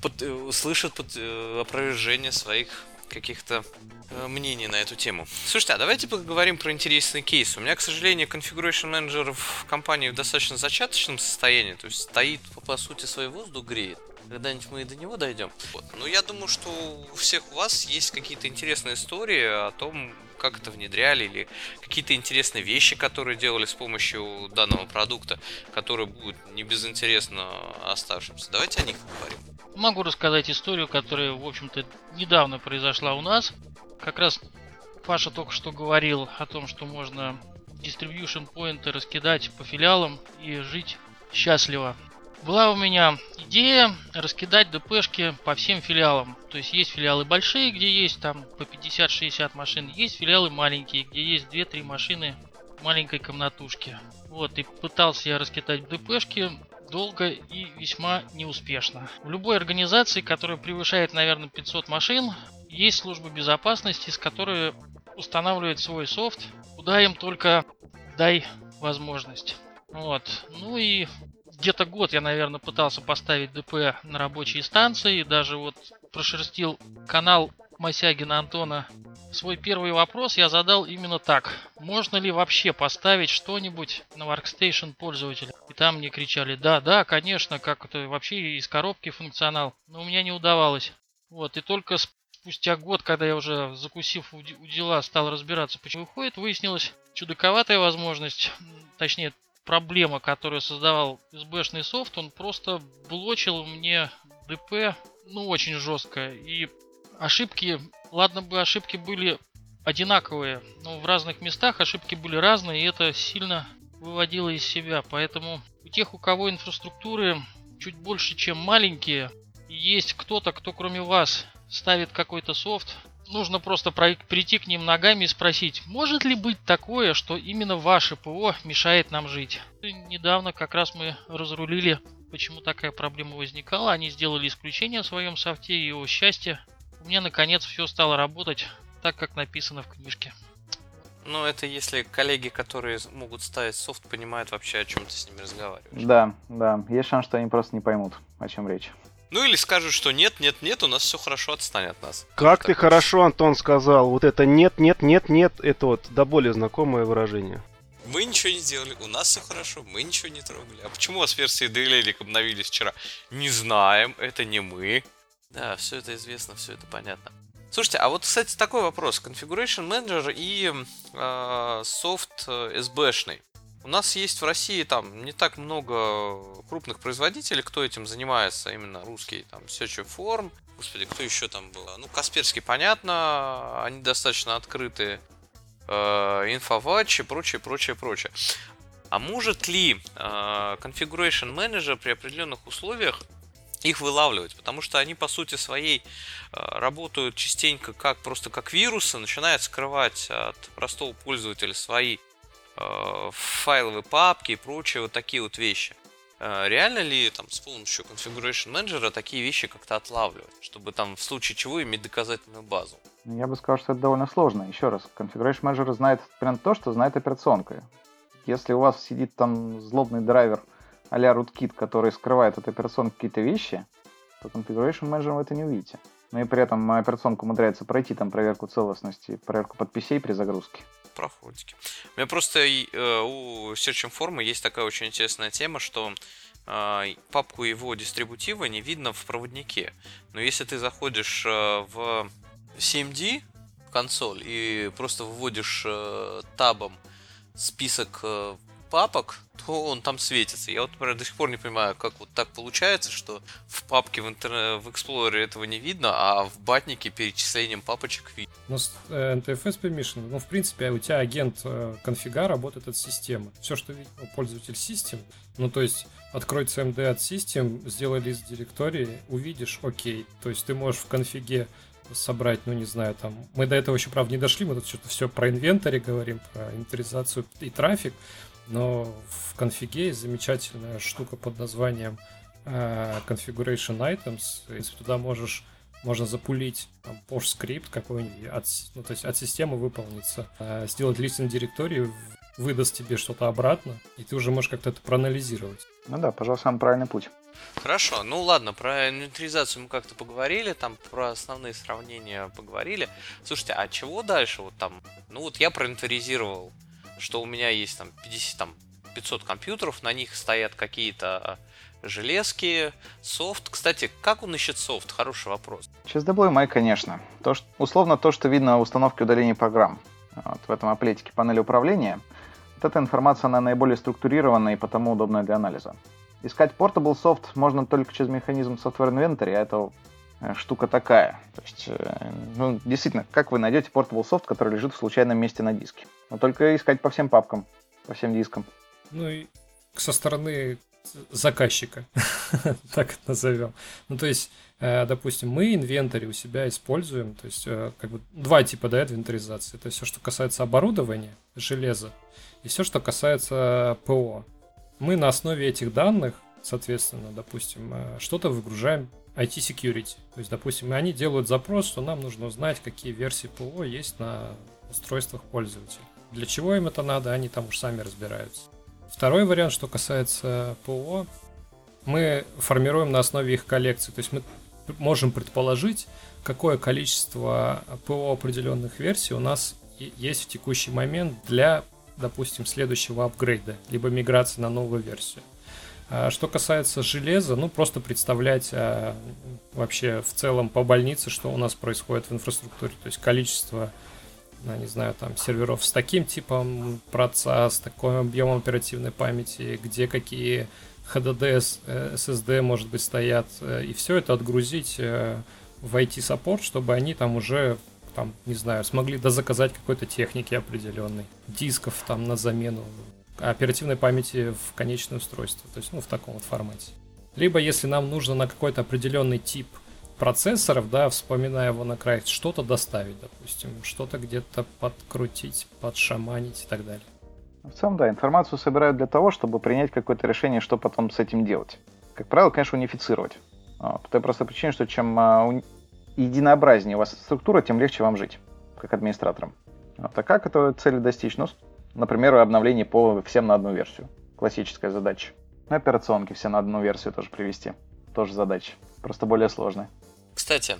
под- э, слышат под, э, опровержение своих каких-то э, мнений на эту тему. Слушайте, а давайте поговорим про интересный кейс. У меня, к сожалению, Configuration Manager в компании в достаточно зачаточном состоянии, то есть стоит, по, сути, свой воздух греет. Когда-нибудь мы и до него дойдем. Вот. Но я думаю, что у всех у вас есть какие-то интересные истории о том, как это внедряли, или какие-то интересные вещи, которые делали с помощью данного продукта, которые будут не безинтересно оставшимся. Давайте о них поговорим. Могу рассказать историю, которая, в общем-то, недавно произошла у нас. Как раз Паша только что говорил о том, что можно distribution поинты раскидать по филиалам и жить счастливо. Была у меня идея раскидать ДПшки по всем филиалам. То есть есть филиалы большие, где есть там по 50-60 машин. Есть филиалы маленькие, где есть 2-3 машины маленькой комнатушке. Вот, и пытался я раскидать ДПшки долго и весьма неуспешно. В любой организации, которая превышает, наверное, 500 машин, есть служба безопасности, с которой устанавливает свой софт, куда им только дай возможность. Вот. Ну и где-то год я, наверное, пытался поставить ДП на рабочие станции, даже вот прошерстил канал Масягина Антона свой первый вопрос я задал именно так. Можно ли вообще поставить что-нибудь на Workstation пользователя? И там мне кричали, да, да, конечно, как это вообще из коробки функционал. Но у меня не удавалось. Вот, и только спустя год, когда я уже, закусив у дела, стал разбираться, почему выходит, выяснилось чудаковатая возможность, точнее, проблема, которую создавал SB-шный софт, он просто блочил мне ДП, ну, очень жестко. И ошибки, ладно бы ошибки были одинаковые, но в разных местах ошибки были разные, и это сильно выводило из себя. Поэтому у тех, у кого инфраструктуры чуть больше, чем маленькие, есть кто-то, кто кроме вас ставит какой-то софт, нужно просто прийти к ним ногами и спросить, может ли быть такое, что именно ваше ПО мешает нам жить. И недавно как раз мы разрулили, почему такая проблема возникала. Они сделали исключение в своем софте, и о счастье, у меня наконец все стало работать так, как написано в книжке. Ну, это если коллеги, которые могут ставить софт, понимают вообще, о чем ты с ними разговариваешь. Да, да. Есть шанс, что они просто не поймут, о чем речь. Ну или скажут, что нет, нет, нет, у нас все хорошо, отстань от нас. Как ты хорошо, Антон, сказал. Вот это нет, нет, нет, нет, это вот до более знакомое выражение. Мы ничего не делали, у нас все хорошо, мы ничего не трогали. А почему у вас версии DLL обновились вчера? Не знаем, это не мы. Да, все это известно, все это понятно. Слушайте, а вот, кстати, такой вопрос. Configuration Manager и э, софт SB-шный. У нас есть в России там не так много крупных производителей, кто этим занимается, именно русский, там, Search Form, господи, кто еще там был? Ну, Касперский, понятно, они достаточно открытые, э, Infowatch и прочее, прочее, прочее. А может ли э, Configuration Manager при определенных условиях их вылавливать, потому что они по сути своей э, работают частенько как просто как вирусы, начинают скрывать от простого пользователя свои файловые папки и прочие вот такие вот вещи. Э, реально ли там с помощью Configuration Manager такие вещи как-то отлавливать, чтобы там в случае чего иметь доказательную базу? Я бы сказал, что это довольно сложно. Еще раз, Configuration Manager знает прям то, что знает операционка. Если у вас сидит там злобный драйвер а-ля rootkit, который скрывает от операционки какие-то вещи, то Configuration Manager вы это не увидите. Но и при этом операционка умудряется пройти там проверку целостности, проверку подписей при загрузке проходики. У меня просто э, у Search формы есть такая очень интересная тема, что э, папку его дистрибутива не видно в проводнике. Но если ты заходишь э, в CMD консоль и просто вводишь э, табом список э, папок, то он там светится. Я вот, например, до сих пор не понимаю, как вот так получается, что в папке в, интер... в Explorer этого не видно, а в батнике перечислением папочек видно. Ну, э, NTFS Permission, ну, в принципе, у тебя агент э, конфига работает от системы. Все, что видит ну, пользователь систем, ну, то есть открой CMD от систем, сделай лист директории, увидишь, окей. То есть ты можешь в конфиге собрать, ну не знаю, там, мы до этого еще, правда, не дошли, мы тут что-то все про инвентарь говорим, про инвентаризацию и трафик, но в конфиге есть замечательная штука под названием э, Configuration Items. Если туда можешь можно запулить там, Porsche скрипт какой-нибудь, от, ну, то есть от системы выполнится, э, сделать листинг директории, выдаст тебе что-то обратно, и ты уже можешь как-то это проанализировать. Ну да, пожалуй, самый правильный путь. Хорошо, ну ладно, про инвентаризацию мы как-то поговорили, там про основные сравнения поговорили. Слушайте, а чего дальше? Вот там, ну вот я проинвентаризировал что у меня есть там 50, там 500 компьютеров, на них стоят какие-то железки, софт. Кстати, как он ищет софт? Хороший вопрос. Через WMI, конечно. То, что, условно то, что видно в установке удаления программ. Вот, в этом аплетике панели управления. Вот эта информация, она наиболее структурированная и потому удобная для анализа. Искать Portable Soft можно только через механизм Software Inventory, а это штука такая. То есть, э, ну, действительно, как вы найдете Portable Soft, который лежит в случайном месте на диске? Но только искать по всем папкам, по всем дискам. Ну и со стороны заказчика, [LAUGHS] так это назовем. Ну, то есть, э, допустим, мы инвентарь у себя используем, то есть, э, как бы два типа, да, инвентаризации. Это все, что касается оборудования, железа, и все, что касается ПО. Мы на основе этих данных, соответственно, допустим, э, что-то выгружаем IT-security. То есть, допустим, они делают запрос, что нам нужно узнать, какие версии ПО есть на устройствах пользователя. Для чего им это надо, они там уж сами разбираются. Второй вариант, что касается ПО, мы формируем на основе их коллекции. То есть мы можем предположить, какое количество ПО определенных версий у нас есть в текущий момент для, допустим, следующего апгрейда, либо миграции на новую версию. А что касается железа, ну просто представлять а, вообще в целом по больнице, что у нас происходит в инфраструктуре, то есть количество, ну, не знаю, там серверов с таким типом проца, с таким объемом оперативной памяти, где какие HDD, SSD, может быть, стоят, э, и все это отгрузить э, в IT-саппорт, чтобы они там уже там, не знаю, смогли дозаказать какой-то техники определенной, дисков там на замену, оперативной памяти в конечное устройство, то есть, ну, в таком вот формате. Либо, если нам нужно на какой-то определенный тип процессоров, да, вспоминая его на край, что-то доставить, допустим, что-то где-то подкрутить, подшаманить и так далее. В целом, да, информацию собирают для того, чтобы принять какое-то решение, что потом с этим делать. Как правило, конечно, унифицировать. А, по той простой причине, что чем а, единообразнее у вас структура, тем легче вам жить, как администраторам. Вот. А как эту цель достичь? Ну, например, обновление по всем на одну версию. Классическая задача. Ну, операционки все на одну версию тоже привести. Тоже задача. Просто более сложная. Кстати,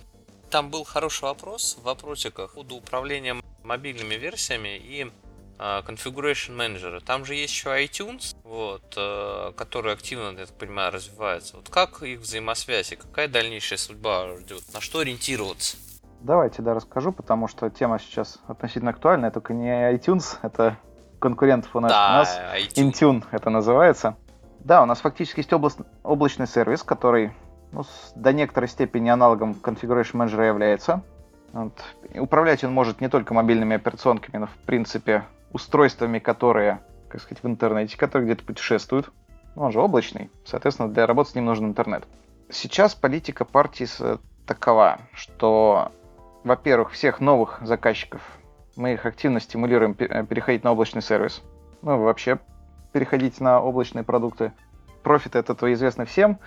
там был хороший вопрос в вопросиках под управлением мобильными версиями и а, Configuration Manager. Там же есть еще iTunes, вот, э, который активно, я так понимаю, развивается. Вот как их взаимосвязь и какая дальнейшая судьба ждет? На что ориентироваться? Давайте, да, расскажу, потому что тема сейчас относительно актуальная, только не iTunes, это конкурентов у нас. Да, у нас iTunes. Intune это называется. Да, у нас фактически есть область, облачный сервис, который ну, до некоторой степени аналогом Configuration Manager является. Вот. Управлять он может не только мобильными операционками, но в принципе устройствами, которые, как сказать, в интернете, которые где-то путешествуют. Ну, он же облачный, соответственно, для работы с ним нужен интернет. Сейчас политика партии такова, что, во-первых, всех новых заказчиков мы их активно стимулируем переходить на облачный сервис. Ну, вообще переходить на облачные продукты. Профиты от этого известны всем,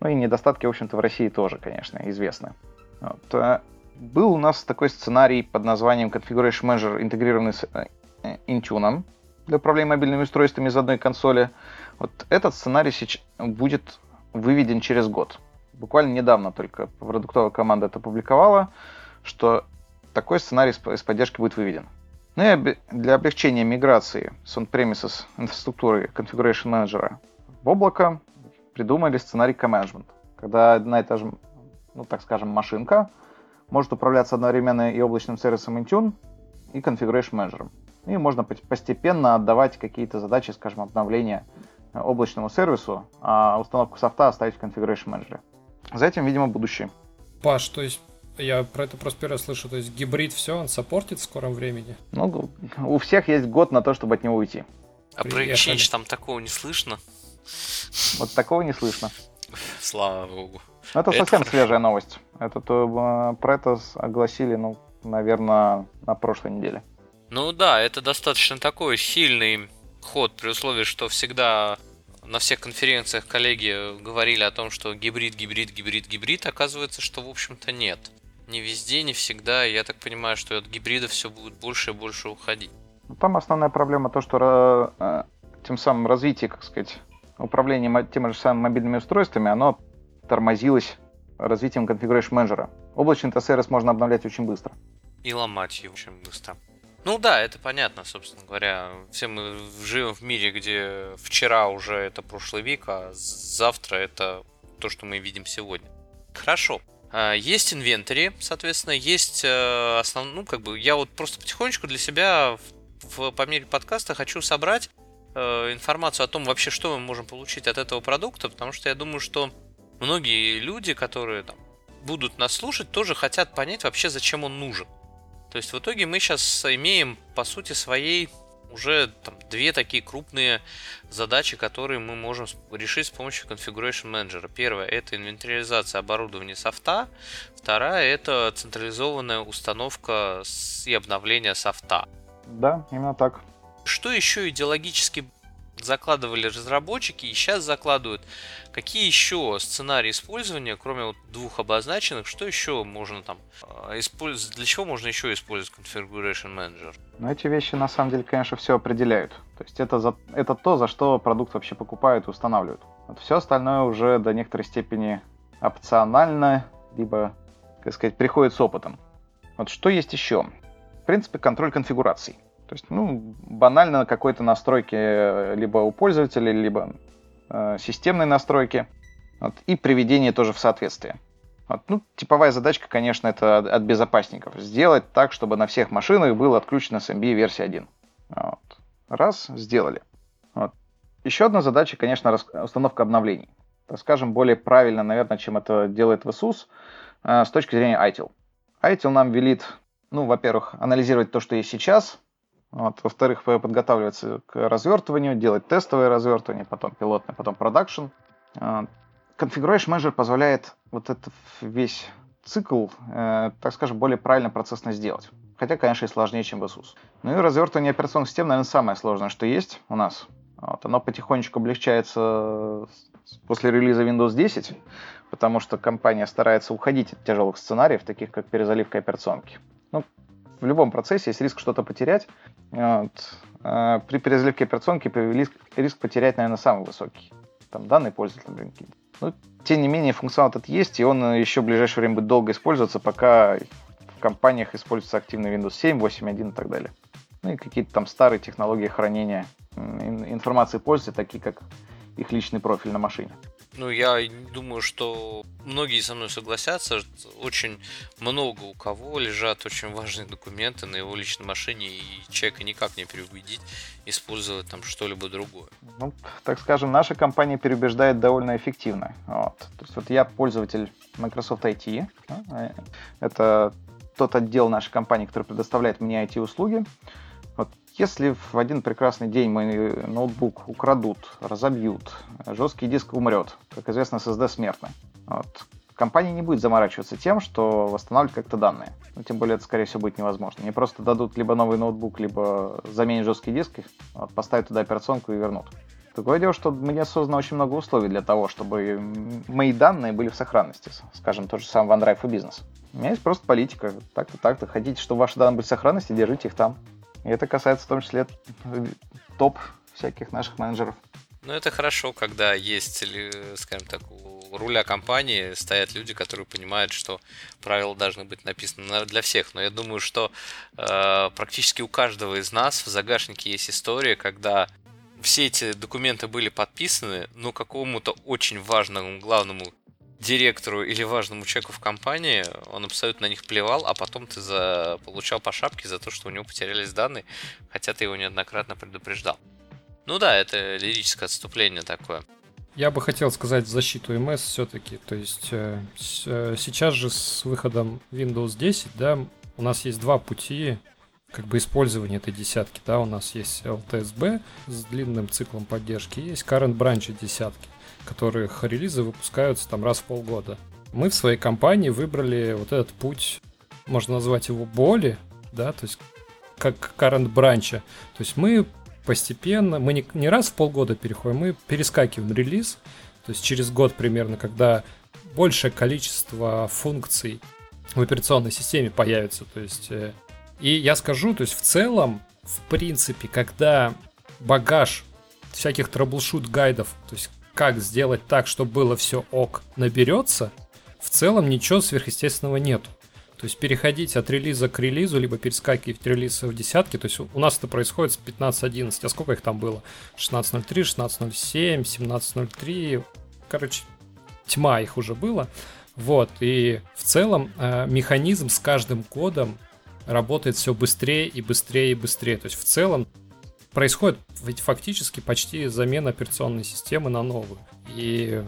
ну и недостатки, в общем-то, в России тоже, конечно, известны. Вот. Э, был у нас такой сценарий под названием Configuration Manager, интегрированный с э, Intune для управления мобильными устройствами из одной консоли. Вот этот сценарий сейчас будет выведен через год. Буквально недавно только продуктовая команда это публиковала, что такой сценарий с поддержкой будет выведен. Ну и для облегчения миграции с on-premises инфраструктуры Configuration Manager в облако придумали сценарий Command когда одна и та же, ну так скажем, машинка может управляться одновременно и облачным сервисом Intune, и Configuration Manager. И можно постепенно отдавать какие-то задачи, скажем, обновления э, облачному сервису, а установку софта оставить в Configuration Manager. За этим, видимо, будущее. Паш, то есть я про это просто первый раз слышу, то есть гибрид все, он саппортит в скором времени? Ну, у всех есть год на то, чтобы от него уйти. А про Exchange там такого не слышно? Вот такого не слышно. Слава богу. Ну, это, это совсем хорошо. свежая новость. Это, э, про это огласили, ну, наверное, на прошлой неделе. Ну да, это достаточно такой сильный ход, при условии, что всегда на всех конференциях коллеги говорили о том, что гибрид, гибрид, гибрид, гибрид, оказывается, что в общем-то нет. Не везде, не всегда. Я так понимаю, что от гибрида все будет больше и больше уходить. Ну, там основная проблема то, что э, тем самым развитие, как сказать, управления теми же самыми мобильными устройствами, оно тормозилось развитием Configuration Manager. Облачный TSRS можно обновлять очень быстро. И ломать его очень быстро. Ну да, это понятно, собственно говоря. Все мы живем в мире, где вчера уже это прошлый век, а завтра это то, что мы видим сегодня. Хорошо. А, есть инвентарь, соответственно, есть э, основной, ну, как бы, я вот просто потихонечку для себя в, по мере подкаста хочу собрать э, информацию о том вообще, что мы можем получить от этого продукта, потому что я думаю, что многие люди, которые там будут нас слушать, тоже хотят понять вообще, зачем он нужен. То есть в итоге мы сейчас имеем, по сути своей, уже там, две такие крупные задачи, которые мы можем решить с помощью Configuration Manager. Первая это инвентаризация оборудования софта. Вторая это централизованная установка и обновление софта. Да, именно так. Что еще идеологически закладывали разработчики и сейчас закладывают. Какие еще сценарии использования, кроме вот двух обозначенных, что еще можно там а, использовать, для чего можно еще использовать Configuration Manager? Ну, эти вещи на самом деле, конечно, все определяют. То есть это, за, это то, за что продукт вообще покупают и устанавливают. Вот все остальное уже до некоторой степени опционально либо, как сказать, приходит с опытом. Вот что есть еще? В принципе, контроль конфигураций. То есть, ну, банально какой-то настройки э, либо у пользователя, либо э, системной настройки. Вот, и приведение тоже в соответствие. Вот, ну, типовая задачка, конечно, это от безопасников. Сделать так, чтобы на всех машинах был отключен SMB версия 1. Вот. Раз, сделали. Вот. Еще одна задача, конечно, установка обновлений. Так скажем, более правильно, наверное, чем это делает VSUS э, с точки зрения ITIL. ITIL нам велит, ну, во-первых, анализировать то, что есть сейчас, вот, во-вторых, подготавливаться к развертыванию, делать тестовое развертывание, потом пилотное, потом продакшн. Configuration Manager позволяет вот этот весь цикл, э, так скажем, более правильно процессно сделать. Хотя, конечно, и сложнее, чем в ASUS. Ну и развертывание операционных систем, наверное, самое сложное, что есть у нас. Вот, оно потихонечку облегчается после релиза Windows 10, потому что компания старается уходить от тяжелых сценариев, таких как перезаливка операционки. Ну, в любом процессе есть риск что-то потерять. Вот. А при перезаливке операционки риск, риск потерять, наверное, самый высокий. Там данные пользователя, например, ну, тем не менее, функционал этот есть, и он еще в ближайшее время будет долго использоваться, пока в компаниях используется активный Windows 7, 8.1 и так далее. Ну и какие-то там старые технологии хранения информации пользователя, такие как их личный профиль на машине. Ну, я думаю, что многие со мной согласятся. Очень много у кого лежат очень важные документы на его личной машине, и человека никак не переубедить использовать там что-либо другое. Ну, так скажем, наша компания переубеждает довольно эффективно. Вот. То есть вот я пользователь Microsoft IT. Э, это тот отдел нашей компании, который предоставляет мне IT-услуги. Если в один прекрасный день мой ноутбук украдут, разобьют, жесткий диск умрет, как известно, SSD смертный, вот, компания не будет заморачиваться тем, что восстанавливать как-то данные. Ну, тем более это, скорее всего, будет невозможно. Мне просто дадут либо новый ноутбук, либо заменят жесткий диск, вот, поставят туда операционку и вернут. Другое дело, что мне создано очень много условий для того, чтобы мои данные были в сохранности. Скажем, тот же самый OneDrive и бизнес. У меня есть просто политика. Так-то, так-то. Хотите, чтобы ваши данные были в сохранности, держите их там. И это касается в том числе топ всяких наших менеджеров. Ну, это хорошо, когда есть, скажем так, у руля компании стоят люди, которые понимают, что правила должны быть написаны для всех. Но я думаю, что э, практически у каждого из нас в загашнике есть история, когда все эти документы были подписаны, но какому-то очень важному главному директору или важному человеку в компании, он абсолютно на них плевал, а потом ты за... получал по шапке за то, что у него потерялись данные, хотя ты его неоднократно предупреждал. Ну да, это лирическое отступление такое. Я бы хотел сказать защиту МС все-таки. То есть э, э, сейчас же с выходом Windows 10, да, у нас есть два пути как бы использования этой десятки. Да, у нас есть LTSB с длинным циклом поддержки, есть Current Branch десятки которых релизы выпускаются там раз в полгода. Мы в своей компании выбрали вот этот путь, можно назвать его боли, да, то есть как current бранча. То есть мы постепенно, мы не, не раз в полгода переходим, мы перескакиваем релиз, то есть через год примерно, когда большее количество функций в операционной системе появится. То есть, э, и я скажу, то есть в целом, в принципе, когда багаж всяких трэблшут гайдов, то есть как сделать так, чтобы было все ок, наберется, в целом ничего сверхъестественного нету. То есть переходить от релиза к релизу, либо перескакивать релизы в десятки. То есть у нас это происходит с 15.11. А сколько их там было? 16.03, 16.07, 17.03. Короче, тьма их уже было. Вот, и в целом э, механизм с каждым годом работает все быстрее и быстрее и быстрее. То есть в целом происходит ведь фактически почти замена операционной системы на новую. И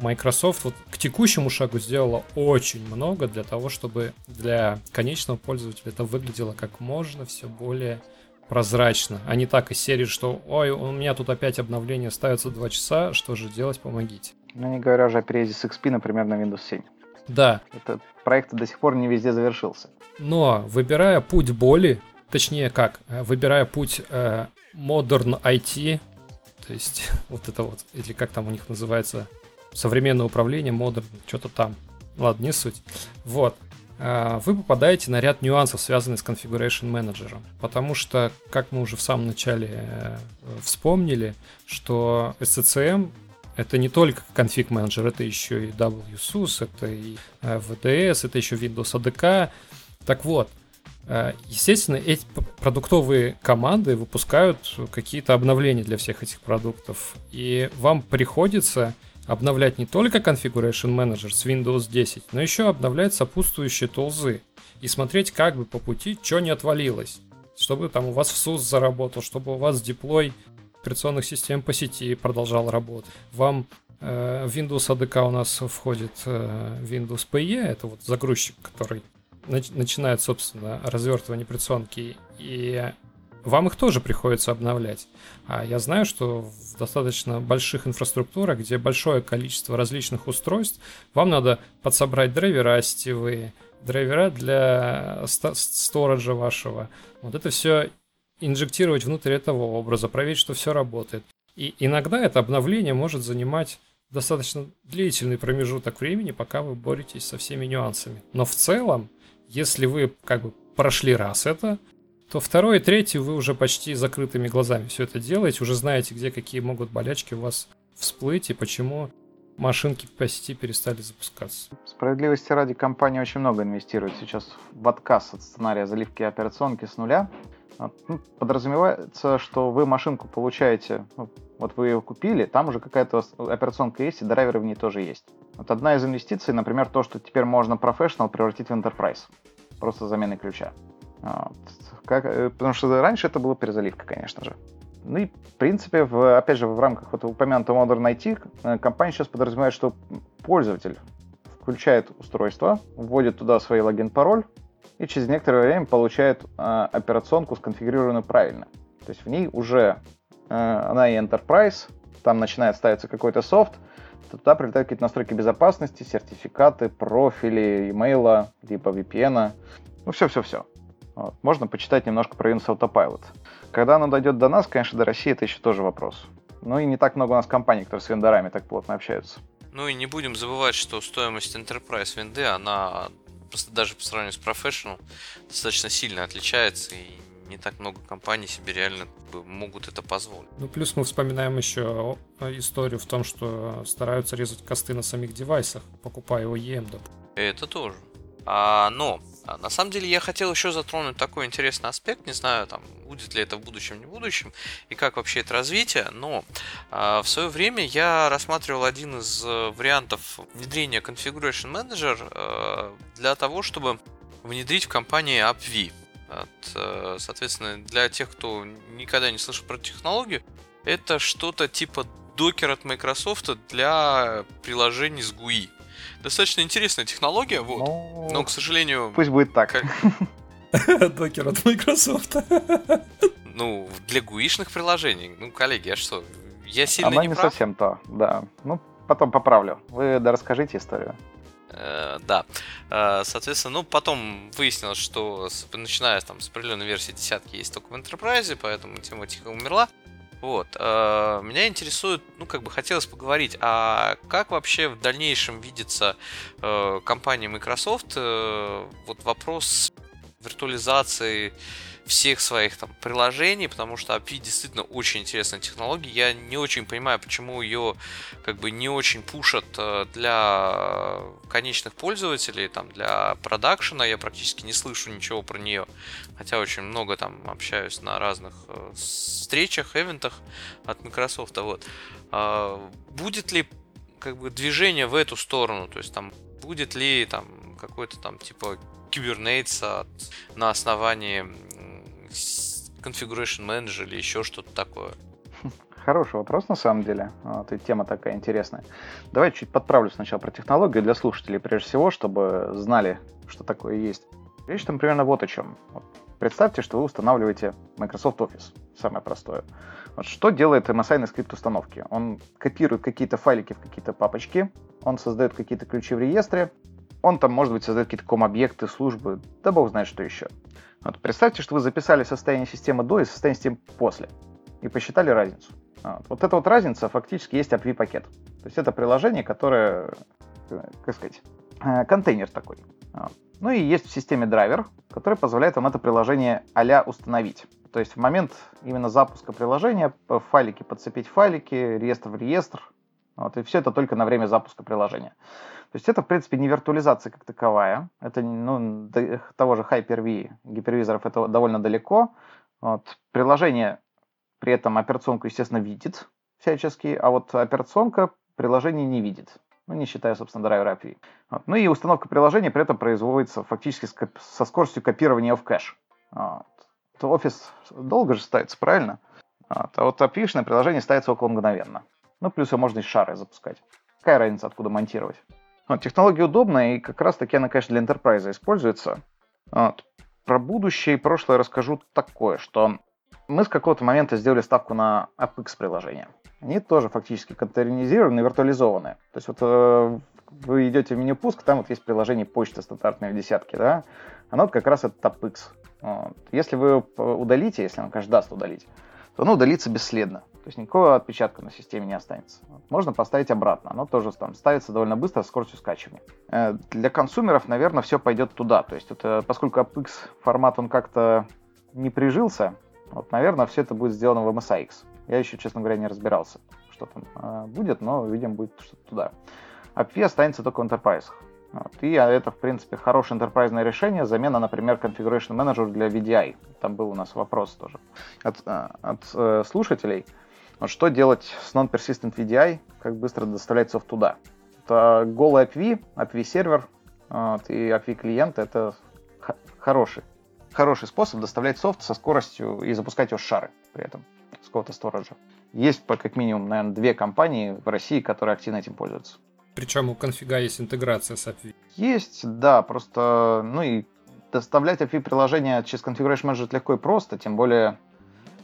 Microsoft вот к текущему шагу сделала очень много для того, чтобы для конечного пользователя это выглядело как можно все более прозрачно, а не так из серии, что «Ой, у меня тут опять обновление ставится 2 часа, что же делать, помогите». Ну, не говоря уже о переезде с XP, например, на Windows 7. Да. Этот проект до сих пор не везде завершился. Но, выбирая путь боли, точнее как, э, выбирая путь э, Modern IT, то есть [LAUGHS] вот это вот, или как там у них называется, современное управление, Modern, что-то там. Ладно, не суть. Вот. Э, вы попадаете на ряд нюансов, связанных с Configuration Manager. Потому что, как мы уже в самом начале э, вспомнили, что SCCM Это не только конфиг менеджер, это еще и WSUS, это и VDS, это еще Windows ADK. Так вот, естественно, эти продуктовые команды выпускают какие-то обновления для всех этих продуктов. И вам приходится обновлять не только Configuration Manager с Windows 10, но еще обновлять сопутствующие тулзы и смотреть как бы по пути, что не отвалилось. Чтобы там у вас в SUS заработал, чтобы у вас деплой операционных систем по сети продолжал работать. Вам э, Windows ADK у нас входит э, Windows PE, это вот загрузчик, который нач- начинает, собственно, развертывание операционки, и вам их тоже приходится обновлять. А я знаю, что в достаточно больших инфраструктурах, где большое количество различных устройств, вам надо подсобрать драйвера сетевые, драйвера для сториджа вашего. Вот это все инжектировать внутрь этого образа, проверить, что все работает. И иногда это обновление может занимать достаточно длительный промежуток времени, пока вы боретесь со всеми нюансами. Но в целом, если вы как бы прошли раз это, то второй и третий вы уже почти закрытыми глазами все это делаете, уже знаете, где какие могут болячки у вас всплыть и почему машинки по сети перестали запускаться. Справедливости ради, компания очень много инвестирует сейчас в отказ от сценария заливки операционки с нуля. Ну, подразумевается, что вы машинку получаете, ну, вот вы ее купили, там уже какая-то операционка есть, и драйверы в ней тоже есть. Вот одна из инвестиций, например, то, что теперь можно Professional превратить в Enterprise. Просто заменой ключа. Вот. Как, э, потому что раньше это была перезаливка, конечно же. Ну и, в принципе, в, опять же, в рамках вот упомянутого Modern IT э, компания сейчас подразумевает, что пользователь включает устройство, вводит туда свой логин-пароль и через некоторое время получает э, операционку, сконфигурированную правильно. То есть в ней уже она и Enterprise, там начинает ставиться какой-то софт, туда прилетают какие-то настройки безопасности, сертификаты, профили, имейла, либо VPN. Ну, все-все-все. Вот. Можно почитать немножко про Windows Autopilot. Когда оно дойдет до нас, конечно, до России это еще тоже вопрос. Ну и не так много у нас компаний, которые с вендорами так плотно общаются. Ну и не будем забывать, что стоимость Enterprise винды, она даже по сравнению с Professional достаточно сильно отличается, и не так много компаний себе реально могут это позволить. Ну, плюс мы вспоминаем еще историю в том, что стараются резать косты на самих девайсах, покупая OEM. Это тоже. А, но а, на самом деле я хотел еще затронуть такой интересный аспект, не знаю, там будет ли это в будущем, не в будущем, и как вообще это развитие, но а, в свое время я рассматривал один из э, вариантов внедрения Configuration Manager а, для того, чтобы внедрить в компании AppV. От, э, соответственно, для тех, кто никогда не слышал про технологию, это что-то типа докер от Microsoft для приложений с GUI достаточно интересная технология, вот. Но, но к сожалению... Пусть будет так. [LAUGHS] Докер от Microsoft. [LAUGHS] Ну, для гуишных приложений. Ну, коллеги, а что? Я сильно Она не, не прав? совсем то, да. Ну, потом поправлю. Вы да расскажите историю. Э, да. Э, соответственно, ну, потом выяснилось, что начиная там, с определенной версии десятки есть только в Enterprise, поэтому тема тихо умерла. Вот. Э, меня интересует, ну, как бы хотелось поговорить, а как вообще в дальнейшем видится компания Microsoft вот вопрос виртуализации всех своих там приложений, потому что API действительно очень интересная технология. Я не очень понимаю, почему ее как бы не очень пушат э, для конечных пользователей, там для продакшена. Я практически не слышу ничего про нее, хотя очень много там общаюсь на разных э, встречах, эвентах от Microsoft. Вот. А, будет ли как бы движение в эту сторону, то есть там будет ли там какой-то там типа Kubernetes на основании Configuration Manager или еще что-то такое? Хороший вопрос, на самом деле. Вот, и тема такая интересная. Давай чуть подправлю сначала про технологию для слушателей, прежде всего, чтобы знали, что такое есть. Речь там примерно вот о чем. Вот, представьте, что вы устанавливаете Microsoft Office, самое простое. Вот, что делает MSI на скрипт установки? Он копирует какие-то файлики в какие-то папочки, он создает какие-то ключи в реестре, он там, может быть, создает какие-то ком-объекты, службы, да бог знает что еще. Вот, представьте, что вы записали состояние системы до и состояние системы после и посчитали разницу. Вот, вот эта вот разница фактически есть API-пакет. То есть это приложение, которое, э, как сказать, э, контейнер такой. Вот. Ну и есть в системе драйвер, который позволяет вам это приложение а установить. То есть в момент именно запуска приложения файлики подцепить файлики, реестр в реестр, Вот, и все это только на время запуска приложения. То есть это, в принципе, не виртуализация как таковая. Это ну, того же Hyper-V гипервизоров это довольно далеко. Вот. Приложение при этом операционку, естественно, видит всячески, а вот операционка приложение не видит. Ну, не считая, собственно, драйвера API. Вот. Ну и установка приложения при этом производится фактически со скоростью копирования в кэш. Вот. Офис долго же ставится, правильно? Вот. А вот API-шное приложение ставится около мгновенно. Ну, плюс его можно из шары запускать. Какая разница, откуда монтировать? Вот, технология удобная, и как раз-таки она, конечно, для enterprise используется. Вот. Про будущее и прошлое расскажу такое, что мы с какого-то момента сделали ставку на AppX приложения. Они тоже фактически контейнеризированы, виртуализованы. То есть вот э, вы идете в меню пуск, там вот есть приложение почты стандартной в десятке, да, оно вот как раз это AppX. Вот. Если вы удалите, если он, конечно, даст удалить, то оно удалится бесследно. То есть никакого отпечатка на системе не останется. Можно поставить обратно. Оно тоже там ставится довольно быстро с скоростью скачивания. Э, для консумеров, наверное, все пойдет туда. То есть это, поскольку AppX формат он как-то не прижился, вот, наверное, все это будет сделано в MSIX. Я еще, честно говоря, не разбирался, что там э, будет, но, видимо, будет что-то туда. AppV останется только в Enterprise. Вот. И это, в принципе, хорошее enterprise решение. Замена, например, Configuration Manager для VDI. Там был у нас вопрос тоже от, э, от э, слушателей. Вот что делать с Non-Persistent VDI, как быстро доставлять софт туда. Это голый APV, APV сервер вот, и APV клиент это хороший, хороший способ доставлять софт со скоростью и запускать его с шары при этом, с какого-то сториджа. Есть как минимум, наверное, две компании в России, которые активно этим пользуются. Причем у конфига есть интеграция с API. Есть, да, просто, ну и доставлять API приложения через Configuration Manager легко и просто, тем более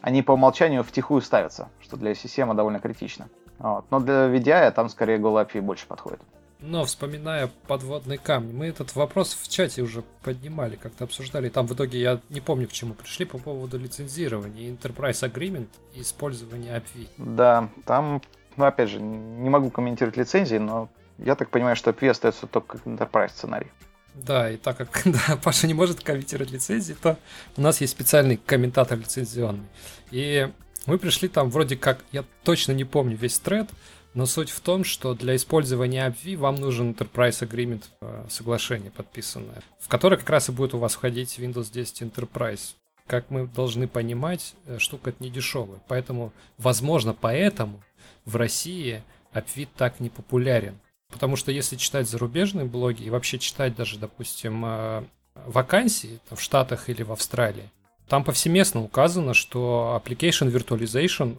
они по умолчанию втихую ставятся, что для системы довольно критично. Вот. Но для VDI там скорее Go API больше подходит. Но вспоминая подводный камень, мы этот вопрос в чате уже поднимали, как-то обсуждали. Там в итоге я не помню, к чему пришли по поводу лицензирования, Enterprise Agreement и использования API. Да, там, ну опять же, не могу комментировать лицензии, но я так понимаю, что API остается только как Enterprise сценарий. Да, и так как [LAUGHS] да, Паша не может комментировать лицензии, то у нас есть специальный комментатор лицензионный. И мы пришли там вроде как, я точно не помню весь тред, но суть в том, что для использования AppV вам нужен Enterprise Agreement, э, соглашение подписанное, в которое как раз и будет у вас входить Windows 10 Enterprise. Как мы должны понимать, э, штука это не дешевая. Поэтому, возможно, поэтому в России AppV так не популярен. Потому что если читать зарубежные блоги и вообще читать даже, допустим, э, вакансии в Штатах или в Австралии, там повсеместно указано, что application virtualization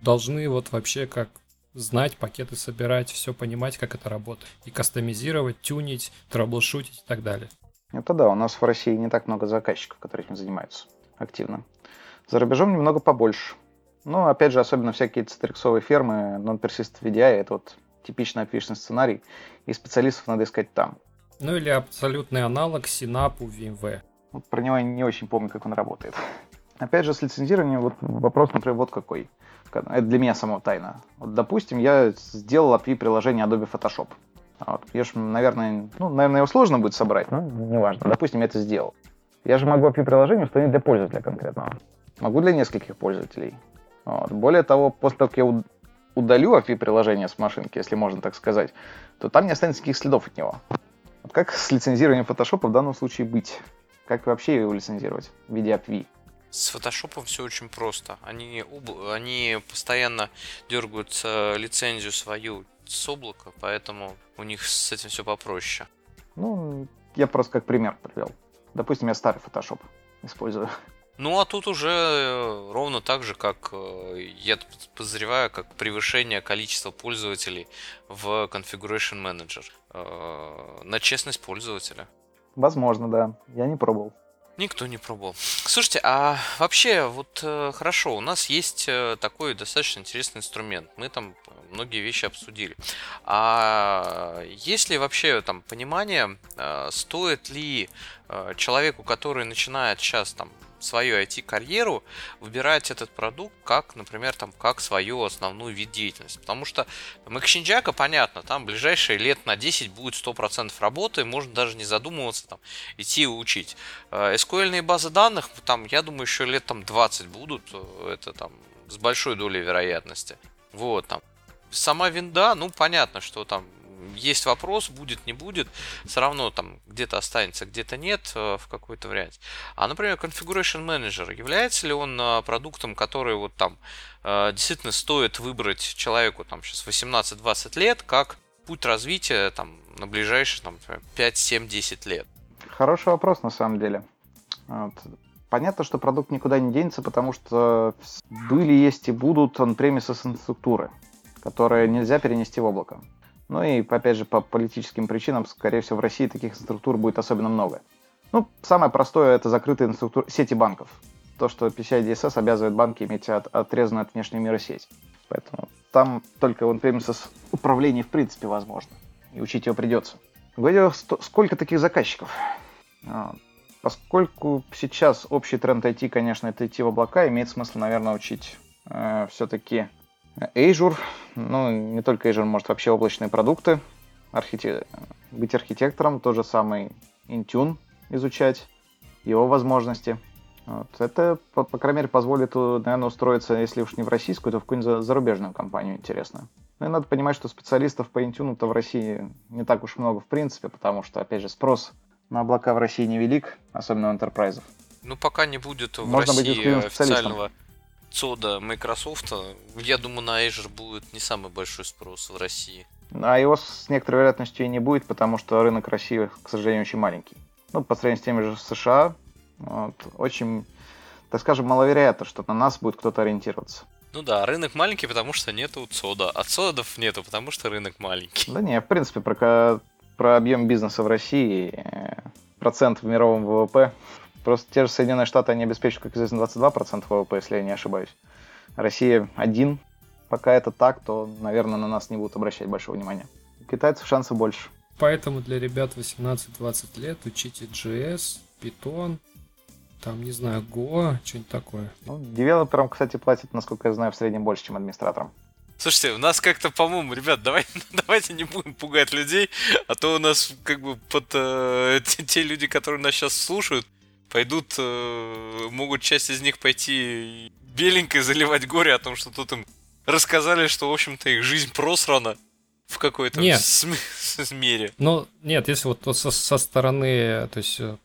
должны вот вообще как знать, пакеты собирать, все понимать, как это работает. И кастомизировать, тюнить, траблшутить и так далее. Это да, у нас в России не так много заказчиков, которые этим занимаются активно. За рубежом немного побольше. Ну, опять же, особенно всякие цитариксовые фермы, non-persistent VDI, это вот типичный опишный сценарий, и специалистов надо искать там. Ну или абсолютный аналог Синапу VMware. Вот про него я не очень помню, как он работает. Опять же, с лицензированием вот вопрос, например, вот какой. Это для меня самого тайна. Вот, допустим, я сделал API-приложение Adobe Photoshop. Вот, я же, наверное, ну, наверное, его сложно будет собрать, но неважно. Допустим, я это сделал. Я же могу API-приложение установить для пользователя конкретного. Могу для нескольких пользователей. Вот. Более того, после того, как я удалю API-приложение с машинки, если можно так сказать, то там не останется никаких следов от него. Вот как с лицензированием Photoshop в данном случае быть? Как вообще его лицензировать в виде API? С фотошопом все очень просто. Они, они постоянно дергают лицензию свою с облака, поэтому у них с этим все попроще. Ну, я просто как пример привел. Допустим, я старый фотошоп использую. Ну, а тут уже э, ровно так же, как э, я подозреваю, как превышение количества пользователей в Configuration Manager. Э, на честность пользователя. Возможно, да. Я не пробовал. Никто не пробовал. Слушайте, а вообще, вот хорошо, у нас есть такой достаточно интересный инструмент. Мы там многие вещи обсудили. А есть ли вообще там понимание, стоит ли человеку, который начинает сейчас там свою IT-карьеру выбирать этот продукт как, например, там, как свою основную вид деятельности. Потому что там, понятно, там ближайшие лет на 10 будет 100% работы, можно даже не задумываться, там, идти учить. SQL э, базы данных, там, я думаю, еще лет там 20 будут, э, это там с большой долей вероятности. Вот, там, сама винда, ну, понятно, что там есть вопрос, будет, не будет, все равно там где-то останется, где-то нет э, в какой-то варианте. А, например, Configuration Manager, является ли он э, продуктом, который вот там э, действительно стоит выбрать человеку там сейчас 18-20 лет, как путь развития там на ближайшие там 5, 7, 10 лет? Хороший вопрос на самом деле. Вот. Понятно, что продукт никуда не денется, потому что были, есть и будут он-премисы инфраструктуры, которые нельзя перенести в облако. Ну и, опять же, по политическим причинам, скорее всего, в России таких структур будет особенно много. Ну, самое простое – это закрытые инфраструктуры сети банков. То, что PCI DSS обязывает банки иметь от, отрезанную от внешнего мира сеть. Поэтому там только он premises управление в принципе возможно. И учить его придется. Говорю, сколько таких заказчиков? А, поскольку сейчас общий тренд IT, конечно, это идти в облака, имеет смысл, наверное, учить э, все-таки Azure, ну, не только Azure, может, вообще облачные продукты, архите... быть архитектором, то же самое Intune изучать, его возможности. Вот. Это, по, по крайней мере, позволит, наверное, устроиться, если уж не в российскую, то в какую-нибудь зарубежную компанию интересную. Ну и надо понимать, что специалистов по Intune-то в России не так уж много в принципе, потому что, опять же, спрос на облака в России невелик, особенно у enterprise. Ну, пока не будет в Можно России быть официального ЦОДа Microsoft, я думаю, на Azure будет не самый большой спрос в России. А его с некоторой вероятностью и не будет, потому что рынок России, к сожалению, очень маленький. Ну, по сравнению с теми же США, вот, очень, так скажем, маловероятно, что на нас будет кто-то ориентироваться. Ну да, рынок маленький, потому что нету ЦОДа, а ЦОДов нету, потому что рынок маленький. Да не, в принципе, про, про объем бизнеса в России, э, процент в мировом ВВП Просто те же Соединенные Штаты, они обеспечивают, как известно, 22% ВВП, если я не ошибаюсь. Россия один. Пока это так, то, наверное, на нас не будут обращать большого внимания. У китайцев шансов больше. Поэтому для ребят 18-20 лет учите JS, Python, там, не знаю, Go, что-нибудь такое. Ну, девелоперам, кстати, платят, насколько я знаю, в среднем больше, чем администраторам. Слушайте, у нас как-то, по-моему, ребят, давай, [LAUGHS] давайте не будем пугать людей, а то у нас как бы под э, [LAUGHS] те, те люди, которые нас сейчас слушают, пойдут, э, могут часть из них пойти беленькой заливать горе о том, что тут им рассказали, что, в общем-то, их жизнь просрана в какой-то нет. мере. Ну, нет, если вот со, со стороны, то есть э,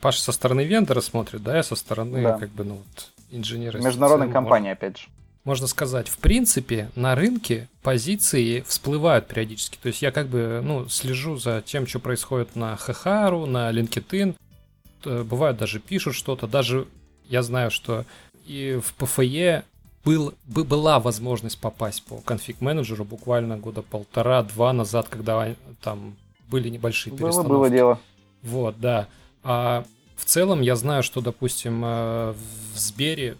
Паша со стороны вендора смотрит, да, я со стороны, да. как бы, ну, вот, инженера. Международная компания, можно, опять же. Можно сказать, в принципе, на рынке позиции всплывают периодически. То есть я как бы, ну, слежу за тем, что происходит на Хахару, на LinkedIn. Э, бывают даже пишут что-то, даже я знаю, что и в ПФЕ был, была возможность попасть по конфиг-менеджеру буквально года полтора-два назад, когда там были небольшие перестановки. Было, было дело. Вот, да. А в целом я знаю, что, допустим, э, в Сбере,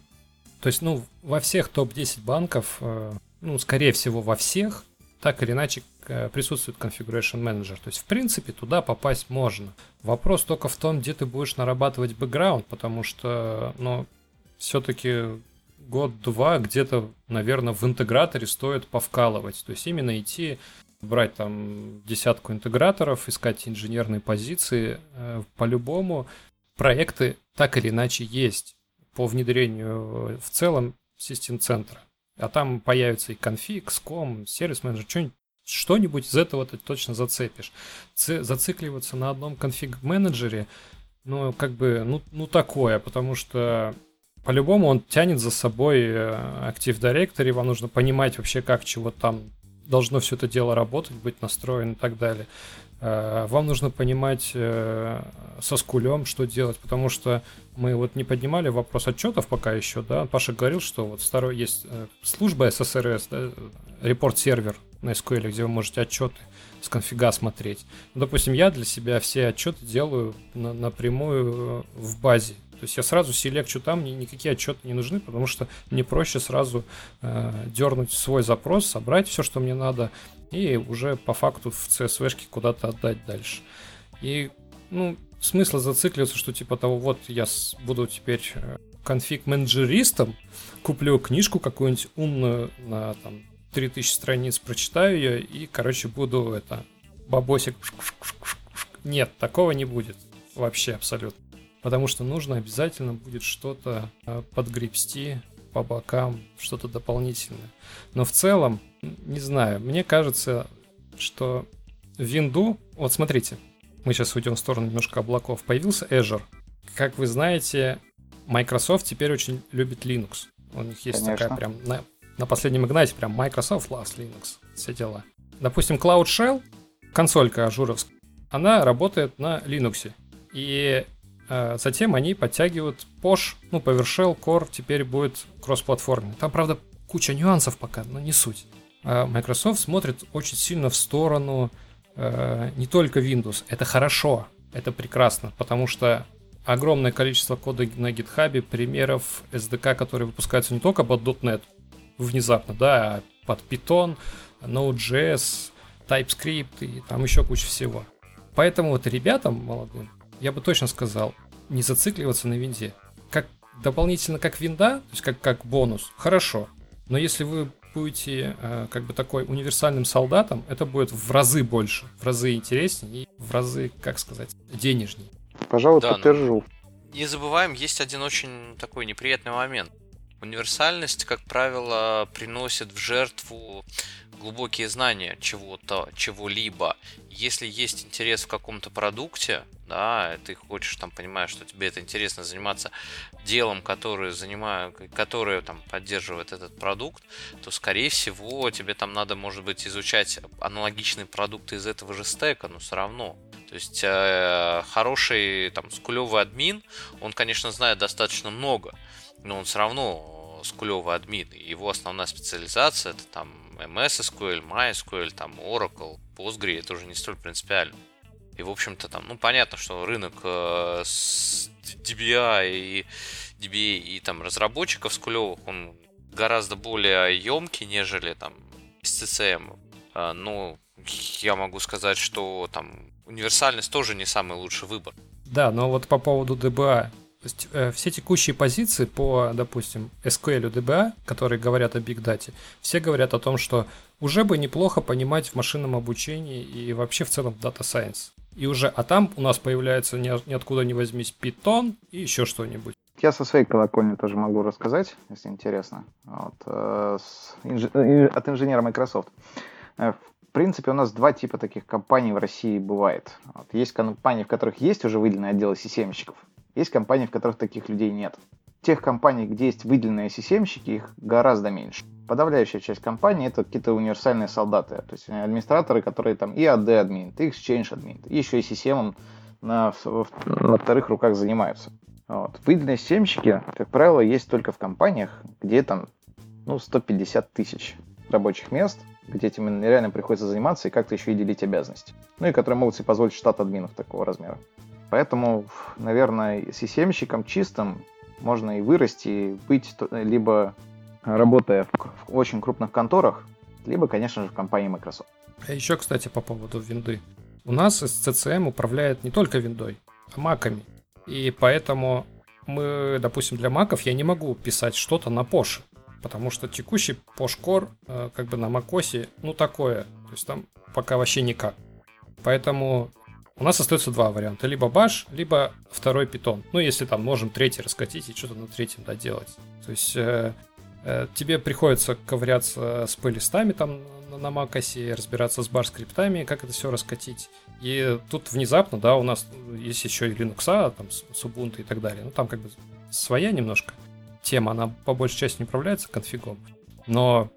то есть, ну, во всех топ-10 банков, э, ну, скорее всего, во всех, так или иначе присутствует Configuration Manager. То есть, в принципе, туда попасть можно. Вопрос только в том, где ты будешь нарабатывать бэкграунд, потому что, ну, все-таки год-два где-то, наверное, в интеграторе стоит повкалывать. То есть именно идти, брать там десятку интеграторов, искать инженерные позиции. Э, по-любому проекты так или иначе есть по внедрению в целом систем центра. А там появится и конфиг, ском, сервис менеджер, что-нибудь что-нибудь из этого ты точно зацепишь. Ц- зацикливаться на одном конфиг-менеджере, ну, как бы, ну, ну, такое, потому что по-любому он тянет за собой э, Active Directory, вам нужно понимать вообще, как чего там должно все это дело работать, быть настроен и так далее. Э, вам нужно понимать э, со скулем, что делать, потому что мы вот не поднимали вопрос отчетов пока еще, да, Паша говорил, что вот второй есть служба SSRS, да, репорт-сервер, на SQL, где вы можете отчеты с конфига смотреть. Ну, допустим, я для себя все отчеты делаю на, напрямую э, в базе. То есть я сразу селекчу там, мне никакие отчеты не нужны, потому что мне проще сразу э, дернуть свой запрос, собрать все, что мне надо, и уже по факту в CSV-шке куда-то отдать дальше. И, ну, смысла зацикливаться, что типа того, вот я буду теперь э, конфиг-менеджеристом, куплю книжку какую-нибудь умную на там 3000 страниц, прочитаю ее и, короче, буду это, бабосик. Нет, такого не будет. Вообще абсолютно. Потому что нужно обязательно будет что-то э, подгребсти по бокам, что-то дополнительное. Но в целом, не знаю, мне кажется, что винду, вот смотрите, мы сейчас уйдем в сторону немножко облаков, появился Azure. Как вы знаете, Microsoft теперь очень любит Linux. У них есть Конечно. такая прям на, на последнем Ignite прям Microsoft loves Linux, все дела. Допустим, Cloud Shell, консолька ажуровская, она работает на Linux. И э, затем они подтягивают Posh, ну, PowerShell Core теперь будет кроссплатформенный. Там, правда, куча нюансов пока, но не суть. А Microsoft смотрит очень сильно в сторону э, не только Windows. Это хорошо, это прекрасно, потому что огромное количество кода на GitHub, примеров SDK, которые выпускаются не только под .NET внезапно, да, под Python, Node.js, TypeScript и там еще куча всего. Поэтому вот ребятам молодым, я бы точно сказал, не зацикливаться на винде. Как дополнительно как винда, то есть как, как бонус, хорошо. Но если вы будете э, как бы такой универсальным солдатом, это будет в разы больше, в разы интереснее и в разы, как сказать, денежнее. Пожалуй, Да, ну. подтвержу. Не забываем, есть один очень такой неприятный момент. Универсальность, как правило, приносит в жертву глубокие знания чего-то, чего-либо. Если есть интерес в каком-то продукте, да, ты хочешь там понимаешь, что тебе это интересно заниматься делом, которое занимаю, которое там поддерживает этот продукт, то скорее всего тебе там надо, может быть, изучать аналогичные продукты из этого же стека, но все равно. То есть э, хороший там скулевый админ, он, конечно, знает достаточно много, но он все равно скулевый админ. И его основная специализация это там MS SQL, MySQL, там Oracle, Postgre, это уже не столь принципиально. И, в общем-то, там, ну, понятно, что рынок э, с DBA и DBA и там разработчиков скулевых, он гораздо более емкий, нежели там с CCM. А, но я могу сказать, что там универсальность тоже не самый лучший выбор. Да, но вот по поводу DBA. Э, все текущие позиции по, допустим, SQL DBA, которые говорят о Big Data, все говорят о том, что уже бы неплохо понимать в машинном обучении и вообще в целом в Data Science. И уже, а там у нас появляется ни, ниоткуда не возьмись Python и еще что-нибудь. Я со своей колокольни тоже могу рассказать, если интересно, вот, э, с инж- э, от инженера Microsoft. Э, В принципе, у нас два типа таких компаний в России бывает. Вот, есть компании, в которых есть уже выделенные отделы системщиков, есть компании, в которых таких людей нет. Тех компаний, где есть выделенные системщики, их гораздо меньше. Подавляющая часть компаний это какие-то универсальные солдаты, то есть администраторы, которые там и AD админ, и Exchange админ, еще и системом на, на вторых руках занимаются. Вот. Выделенные системщики, как правило, есть только в компаниях, где там ну, 150 тысяч рабочих мест, где этим реально приходится заниматься и как-то еще и делить обязанности. Ну и которые могут себе позволить штат админов такого размера. Поэтому, наверное, системщиком чистым можно и вырасти, и быть либо работая в, очень крупных конторах, либо, конечно же, в компании Microsoft. А еще, кстати, по поводу винды. У нас SCCM управляет не только виндой, а маками. И поэтому мы, допустим, для маков я не могу писать что-то на Posh. Потому что текущий Posh Core, э, как бы на macOS, ну такое. То есть там пока вообще никак. Поэтому у нас остается два варианта. Либо Bash, либо второй Python. Ну, если там можем третий раскатить и что-то на третьем доделать. То есть э, э, тебе приходится ковыряться с плейлистами там на, на macOS, разбираться с бар-скриптами, как это все раскатить. И тут внезапно, да, у нас есть еще и Linux, а, там, с Ubuntu и так далее. Ну, там как бы своя немножко тема, она по большей части не управляется конфигом. Но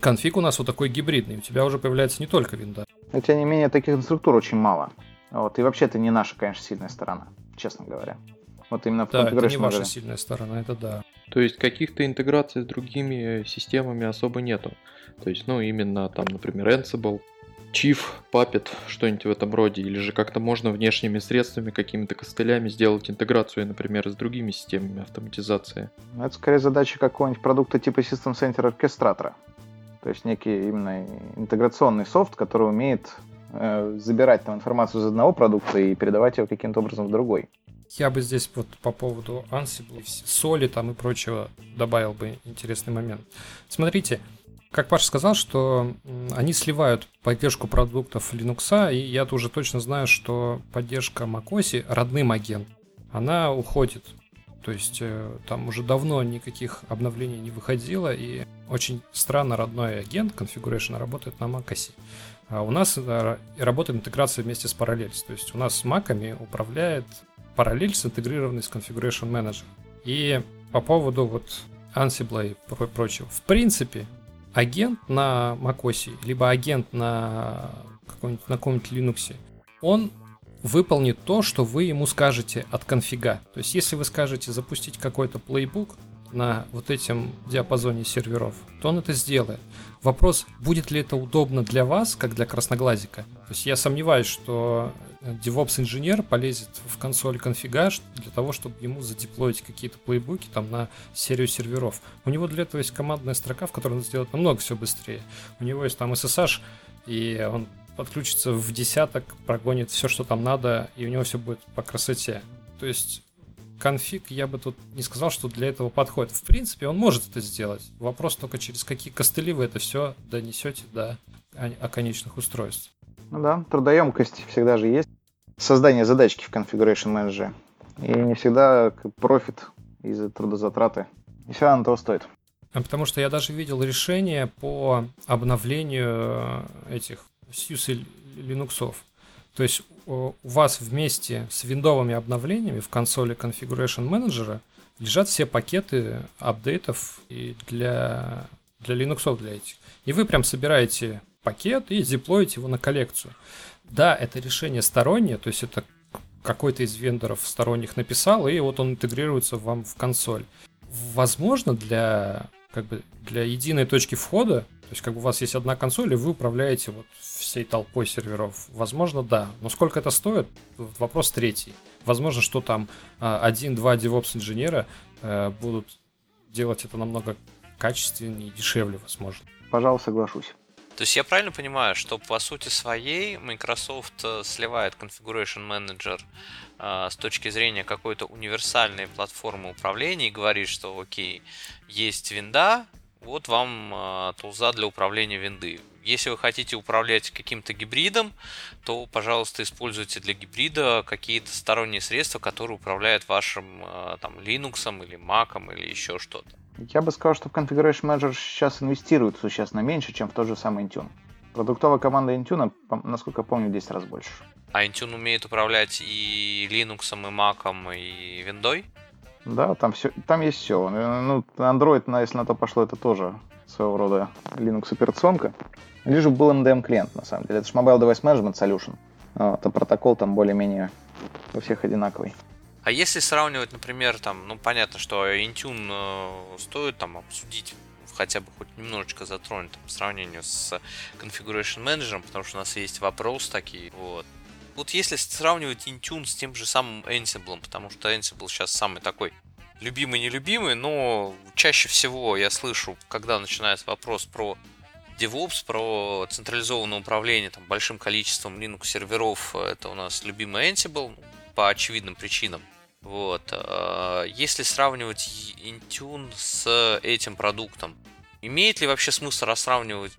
конфиг у нас вот такой гибридный, у тебя уже появляется не только винда. Но, тем не менее, таких инструктур очень мало. Вот. И вообще это не наша, конечно, сильная сторона, честно говоря. Вот именно в Да, это не ваша сильная сторона, это да. То есть каких-то интеграций с другими системами особо нету. То есть, ну, именно там, например, Ansible, Chief, Puppet, что-нибудь в этом роде. Или же как-то можно внешними средствами, какими-то костылями сделать интеграцию, например, с другими системами автоматизации. Ну, Это скорее задача какого-нибудь продукта типа System Center оркестратора. То есть некий именно интеграционный софт, который умеет э, забирать там информацию из одного продукта и передавать ее каким-то образом в другой. Я бы здесь вот по поводу Ansible, соли там и прочего добавил бы интересный момент. Смотрите, как Паша сказал, что они сливают поддержку продуктов Linux, и я уже точно знаю, что поддержка macOS родным агент, она уходит. То есть э, там уже давно никаких обновлений не выходило, и очень странно родной агент Configuration работает на macOS. А у нас э, работает интеграция вместе с Parallels. То есть у нас с маками управляет Parallels, интегрированный с Configuration Manager. И по поводу вот Ansible и прочего. В принципе, агент на macOS, либо агент на каком-нибудь, на каком-нибудь Linux, он выполнит то, что вы ему скажете от конфига. То есть, если вы скажете запустить какой-то плейбук на вот этом диапазоне серверов, то он это сделает. Вопрос, будет ли это удобно для вас, как для красноглазика. То есть я сомневаюсь, что DevOps-инженер полезет в консоль конфига для того, чтобы ему задеплоить какие-то плейбуки там на серию серверов. У него для этого есть командная строка, в которой он сделает намного все быстрее. У него есть там SSH, и он подключится в десяток, прогонит все, что там надо, и у него все будет по красоте. То есть конфиг я бы тут не сказал, что для этого подходит. В принципе, он может это сделать. Вопрос только через какие костыли вы это все донесете до оконечных устройств. Ну да, трудоемкость всегда же есть. Создание задачки в Configuration Manager. И не всегда профит из-за трудозатраты. И все равно того стоит. А потому что я даже видел решение по обновлению этих SUSE Linux. То есть у вас вместе с виндовыми обновлениями в консоли Configuration Manager лежат все пакеты апдейтов и для, для Linux для этих. И вы прям собираете пакет и деплоите его на коллекцию. Да, это решение стороннее, то есть это какой-то из вендоров сторонних написал, и вот он интегрируется вам в консоль. Возможно, для как бы для единой точки входа, то есть как бы у вас есть одна консоль, и вы управляете вот всей толпой серверов. Возможно, да. Но сколько это стоит? Вопрос третий. Возможно, что там а, один-два DevOps инженера э, будут делать это намного качественнее и дешевле, возможно. Пожалуй, соглашусь. То есть я правильно понимаю, что по сути своей Microsoft э, сливает Configuration Manager э, с точки зрения какой-то универсальной платформы управления и говорит, что окей, есть винда, вот вам э, тулза для управления винды. Если вы хотите управлять каким-то гибридом, то, пожалуйста, используйте для гибрида какие-то сторонние средства, которые управляют вашим э, там, Linux или Mac или еще что-то. Я бы сказал, что в Configuration Manager сейчас инвестируют существенно меньше, чем в тот же самый Intune. Продуктовая команда Intune, насколько помню, 10 раз больше. А Intune умеет управлять и Linux, и Mac, и Windows? Да, там все, там есть все. Ну, Android, если на то пошло, это тоже своего рода Linux операционка. Лишь был MDM клиент, на самом деле. Это же Mobile Device Management Solution. Вот, а протокол там более-менее у всех одинаковый. А если сравнивать, например, там, ну понятно, что Intune э, стоит там обсудить хотя бы хоть немножечко затронуть там, по сравнению с Configuration Manager, потому что у нас есть вопрос такие, вот. Вот если сравнивать Intune с тем же самым Ansible, потому что Ansible сейчас самый такой любимый-нелюбимый, но чаще всего я слышу, когда начинается вопрос про DevOps, про централизованное управление там, большим количеством Linux серверов, это у нас любимый Ansible, по очевидным причинам. Вот. А, если сравнивать Intune с этим продуктом, имеет ли вообще смысл рассравнивать,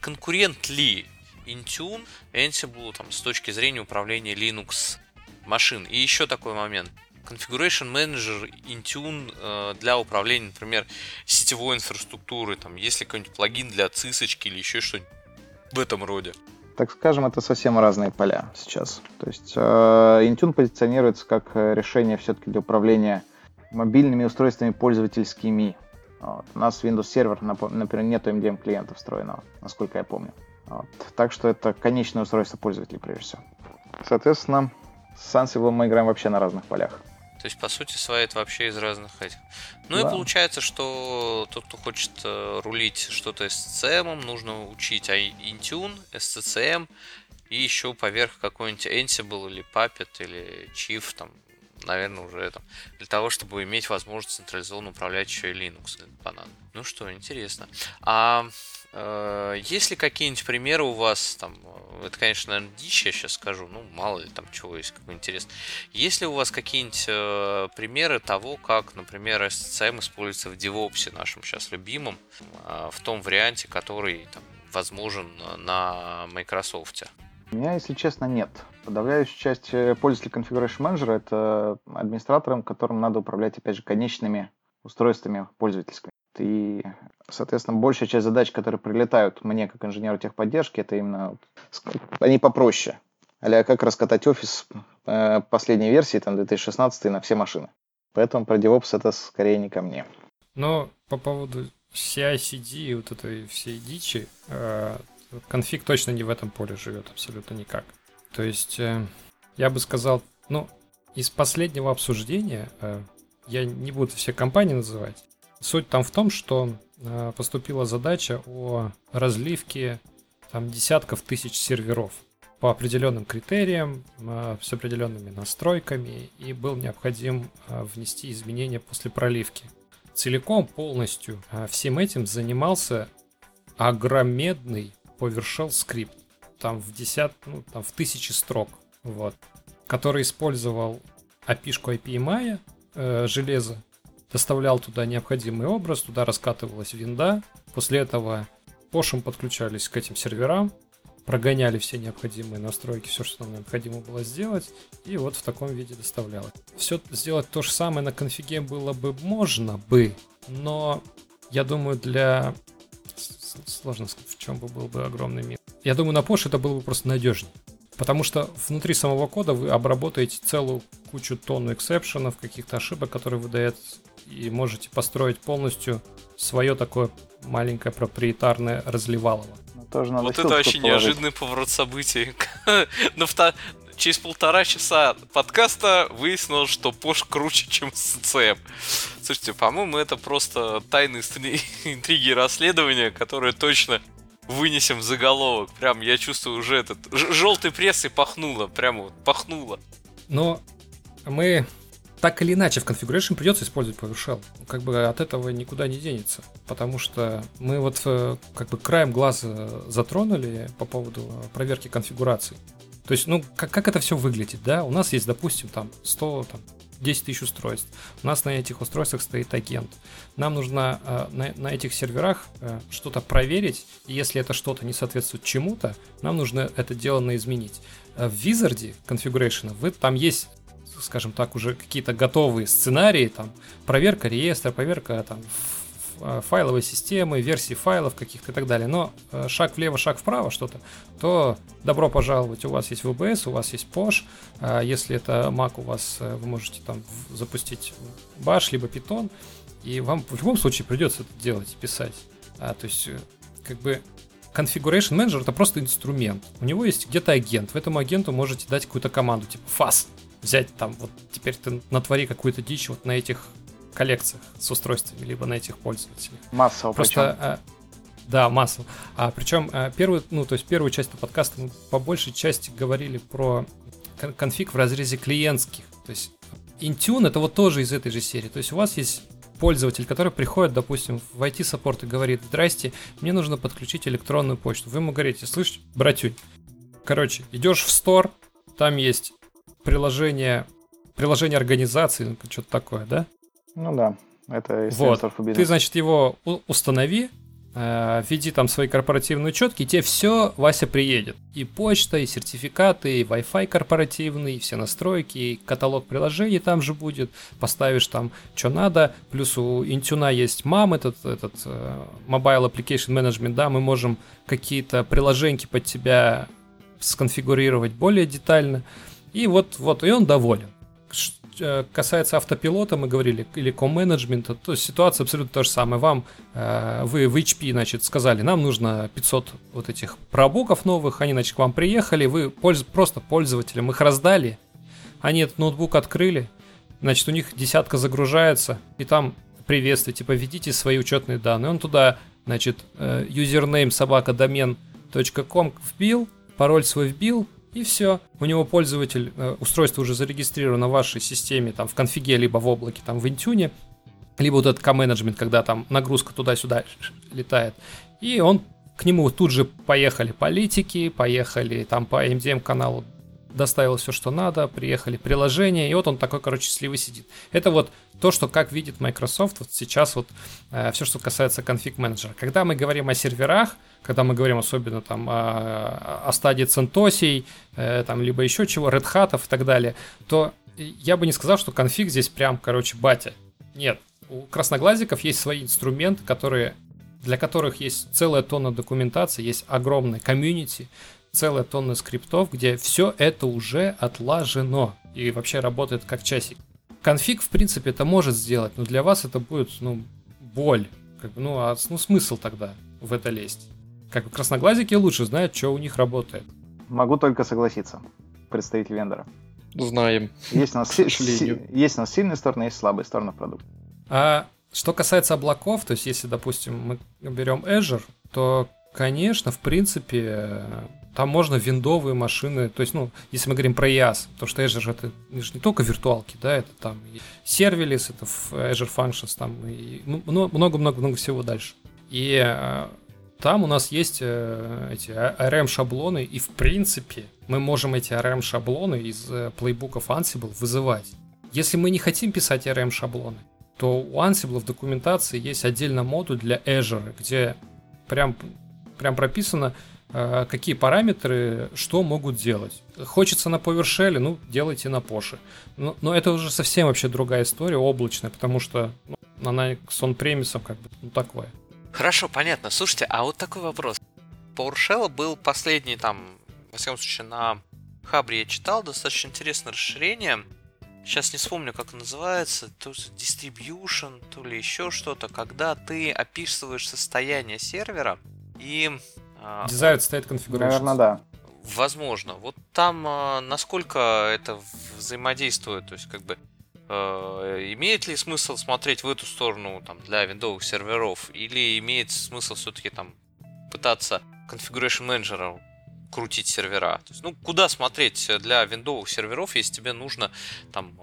конкурент ли Intune Ansible там, с точки зрения управления Linux машин? И еще такой момент. Configuration Manager Intune э, для управления, например, сетевой инфраструктурой, там, есть ли какой-нибудь плагин для цисочки или еще что-нибудь в этом роде? Так скажем, это совсем разные поля сейчас. То есть э, Intune позиционируется как решение все-таки для управления мобильными устройствами пользовательскими. Вот. У нас Windows Server, например, нет MDM клиента встроенного, насколько я помню. Вот. Так что это конечное устройство пользователей, прежде всего. Соответственно, с Ansible мы играем вообще на разных полях. То есть, по сути своей, это вообще из разных этих. Ну да. и получается, что тот, кто хочет э, рулить что-то SCCM, нужно учить Intune, SCCM и еще поверх какой-нибудь Ansible или Puppet или Chief, там, наверное, уже там, для того, чтобы иметь возможность централизованно управлять еще и Linux. Ну что, интересно. А есть ли какие-нибудь примеры у вас, там, э, это, конечно, наверное, дичь, я сейчас скажу, ну, мало ли там чего есть, какой интересный. Есть ли у вас какие-нибудь э, примеры того, как, например, SCCM используется в DevOps, нашем сейчас любимом, э, в том варианте, который там, возможен на Microsoft? У меня, если честно, нет. Подавляющая часть э, пользователей Configuration Manager это администраторам, которым надо управлять, опять же, конечными устройствами пользовательскими. И, соответственно, большая часть задач, которые прилетают мне как инженеру техподдержки, это именно они попроще. А как раскатать офис э, последней версии, там, 2016 на все машины. Поэтому про DevOps это скорее не ко мне. Но по поводу CI-CD и вот этой всей дичи, э, конфиг точно не в этом поле живет, абсолютно никак. То есть, э, я бы сказал, ну, из последнего обсуждения, э, я не буду все компании называть, суть там в том, что э, поступила задача о разливке там десятков тысяч серверов по определенным критериям, э, с определенными настройками, и был необходим э, внести изменения после проливки. Целиком, полностью всем этим занимался огромедный PowerShell скрипт, там в десят, ну, там в тысячи строк, вот, который использовал API-шку IPMI, э, железо, доставлял туда необходимый образ, туда раскатывалась винда, после этого пошем подключались к этим серверам, прогоняли все необходимые настройки, все, что нам необходимо было сделать, и вот в таком виде доставлялось. Все сделать то же самое на конфиге было бы можно бы, но я думаю, для... Сложно сказать, в чем бы был бы огромный мир. Я думаю, на Porsche это было бы просто надежнее. Потому что внутри самого кода вы обработаете целую кучу тонну эксепшенов, каких-то ошибок, которые выдает, и можете построить полностью свое такое маленькое проприетарное разливалово. Ну, тоже надо вот это вообще положить. неожиданный поворот событий. [LAUGHS] На через полтора часа подкаста выяснилось, что Пош круче, чем СЦМ. Слушайте, по-моему, это просто тайные [LAUGHS] интриги и расследования, которые точно вынесем в заголовок. Прям я чувствую уже этот желтой прессой пахнуло, прямо вот пахнуло. Но мы так или иначе в configuration придется использовать PowerShell. Как бы от этого никуда не денется. Потому что мы вот э, как бы краем глаза затронули по поводу проверки конфигурации. То есть, ну, как, как это все выглядит, да? У нас есть, допустим, там 100, там, 10 тысяч устройств. У нас на этих устройствах стоит агент. Нам нужно э, на, на этих серверах э, что-то проверить, и если это что-то не соответствует чему-то, нам нужно это дело изменить. Э, в Wizard Configuration вы, там есть скажем так, уже какие-то готовые сценарии, там, проверка реестра, проверка там, Э, файловой системы, версии файлов каких-то и так далее. Но э, шаг влево, шаг вправо что-то, то добро пожаловать, у вас есть VBS, у вас есть Posh. А если это Mac, у вас э, вы можете там запустить Bash либо Python, и вам в любом случае придется это делать, писать. А, то есть, как бы Configuration Manager это просто инструмент. У него есть где-то агент. В этом агенту можете дать какую-то команду, типа FAS. Взять там, вот теперь ты натвори какую-то дичь вот на этих коллекциях с устройствами, либо на этих пользователей. Массово Просто, а, да, массово. А причем а, первую, ну, то есть первую часть подкаста мы по большей части говорили про конфиг в разрезе клиентских. То есть Intune это вот тоже из этой же серии. То есть у вас есть пользователь, который приходит, допустим, в IT-саппорт и говорит, здрасте, мне нужно подключить электронную почту. Вы ему говорите, слышь, братюнь, короче, идешь в Store, там есть приложение, приложение организации, ну, что-то такое, да? Ну да, это из вот. Ты, значит, его установи, э, введи там свои корпоративные учетки, и тебе все, Вася, приедет. И почта, и сертификаты, и Wi-Fi корпоративный, и все настройки, и каталог приложений там же будет. Поставишь там, что надо. Плюс у Intune есть MAM, этот, этот uh, Mobile Application Management, да, мы можем какие-то приложеньки под тебя сконфигурировать более детально. И вот, вот, и он доволен Э, касается автопилота, мы говорили, или ком-менеджмента, то есть ситуация абсолютно та же самая. Вам, э, вы в HP, значит, сказали, нам нужно 500 вот этих пробуков новых, они, значит, к вам приехали, вы польз, просто пользователям их раздали, они этот ноутбук открыли, значит, у них десятка загружается, и там приветствие, типа, введите свои учетные данные. Он туда, значит, э, username собака домен.com вбил, пароль свой вбил, и все. У него пользователь, э, устройство уже зарегистрировано в вашей системе, там в конфиге, либо в облаке, там в Intune, либо вот этот K-менеджмент, когда там нагрузка туда-сюда [LAUGHS] летает. И он к нему тут же поехали политики, поехали там по MDM каналу доставил все, что надо, приехали приложения, и вот он такой, короче, счастливый сидит. Это вот то, что как видит Microsoft вот сейчас вот э, все, что касается конфиг менеджера. Когда мы говорим о серверах, когда мы говорим особенно там о, о стадии CentOS, э, там либо еще чего, Red Hat и так далее, то я бы не сказал, что конфиг здесь прям, короче, батя. Нет, у красноглазиков есть свои инструменты, которые, для которых есть целая тонна документации, есть огромная комьюнити, целая тонна скриптов, где все это уже отлажено и вообще работает как часик. Конфиг, в принципе, это может сделать, но для вас это будет, ну, боль. Как бы, ну, а ну, смысл тогда в это лезть? Как бы красноглазики лучше знают, что у них работает. Могу только согласиться, представитель вендора. Знаем. Есть у нас, си- си- есть у нас сильные стороны, есть слабые стороны продукта. А что касается облаков, то есть если, допустим, мы берем Azure, то, конечно, в принципе, там можно виндовые машины, то есть, ну, если мы говорим про IaaS, то что Azure это, это же не только виртуалки, да, это там и сервилис, это Azure Functions, там и много-много-много всего дальше. И э, там у нас есть э, эти ARM-шаблоны, и в принципе мы можем эти ARM-шаблоны из э, плейбуков Ansible вызывать. Если мы не хотим писать ARM-шаблоны, то у Ansible в документации есть отдельно модуль для Azure, где прям, прям прописано, э, какие параметры что могут делать. Хочется на PowerShell, ну, делайте на Porsche. Но, но это уже совсем вообще другая история, облачная, потому что ну, она с он-премисом как бы ну, такое. Хорошо, понятно. Слушайте, а вот такой вопрос. PowerShell был последний там, во всяком случае, на Хабре я читал, достаточно интересное расширение. Сейчас не вспомню, как называется, то есть distribution, то ли еще что-то, когда ты описываешь состояние сервера и... А, Desired State Configuration. Наверное, да. Возможно. Вот там а, насколько это взаимодействует, то есть как бы Э, имеет ли смысл смотреть в эту сторону там, для виндовых серверов, или имеет смысл все-таки там пытаться Configuration Manager крутить сервера. То есть, ну, куда смотреть для виндовых серверов, если тебе нужно там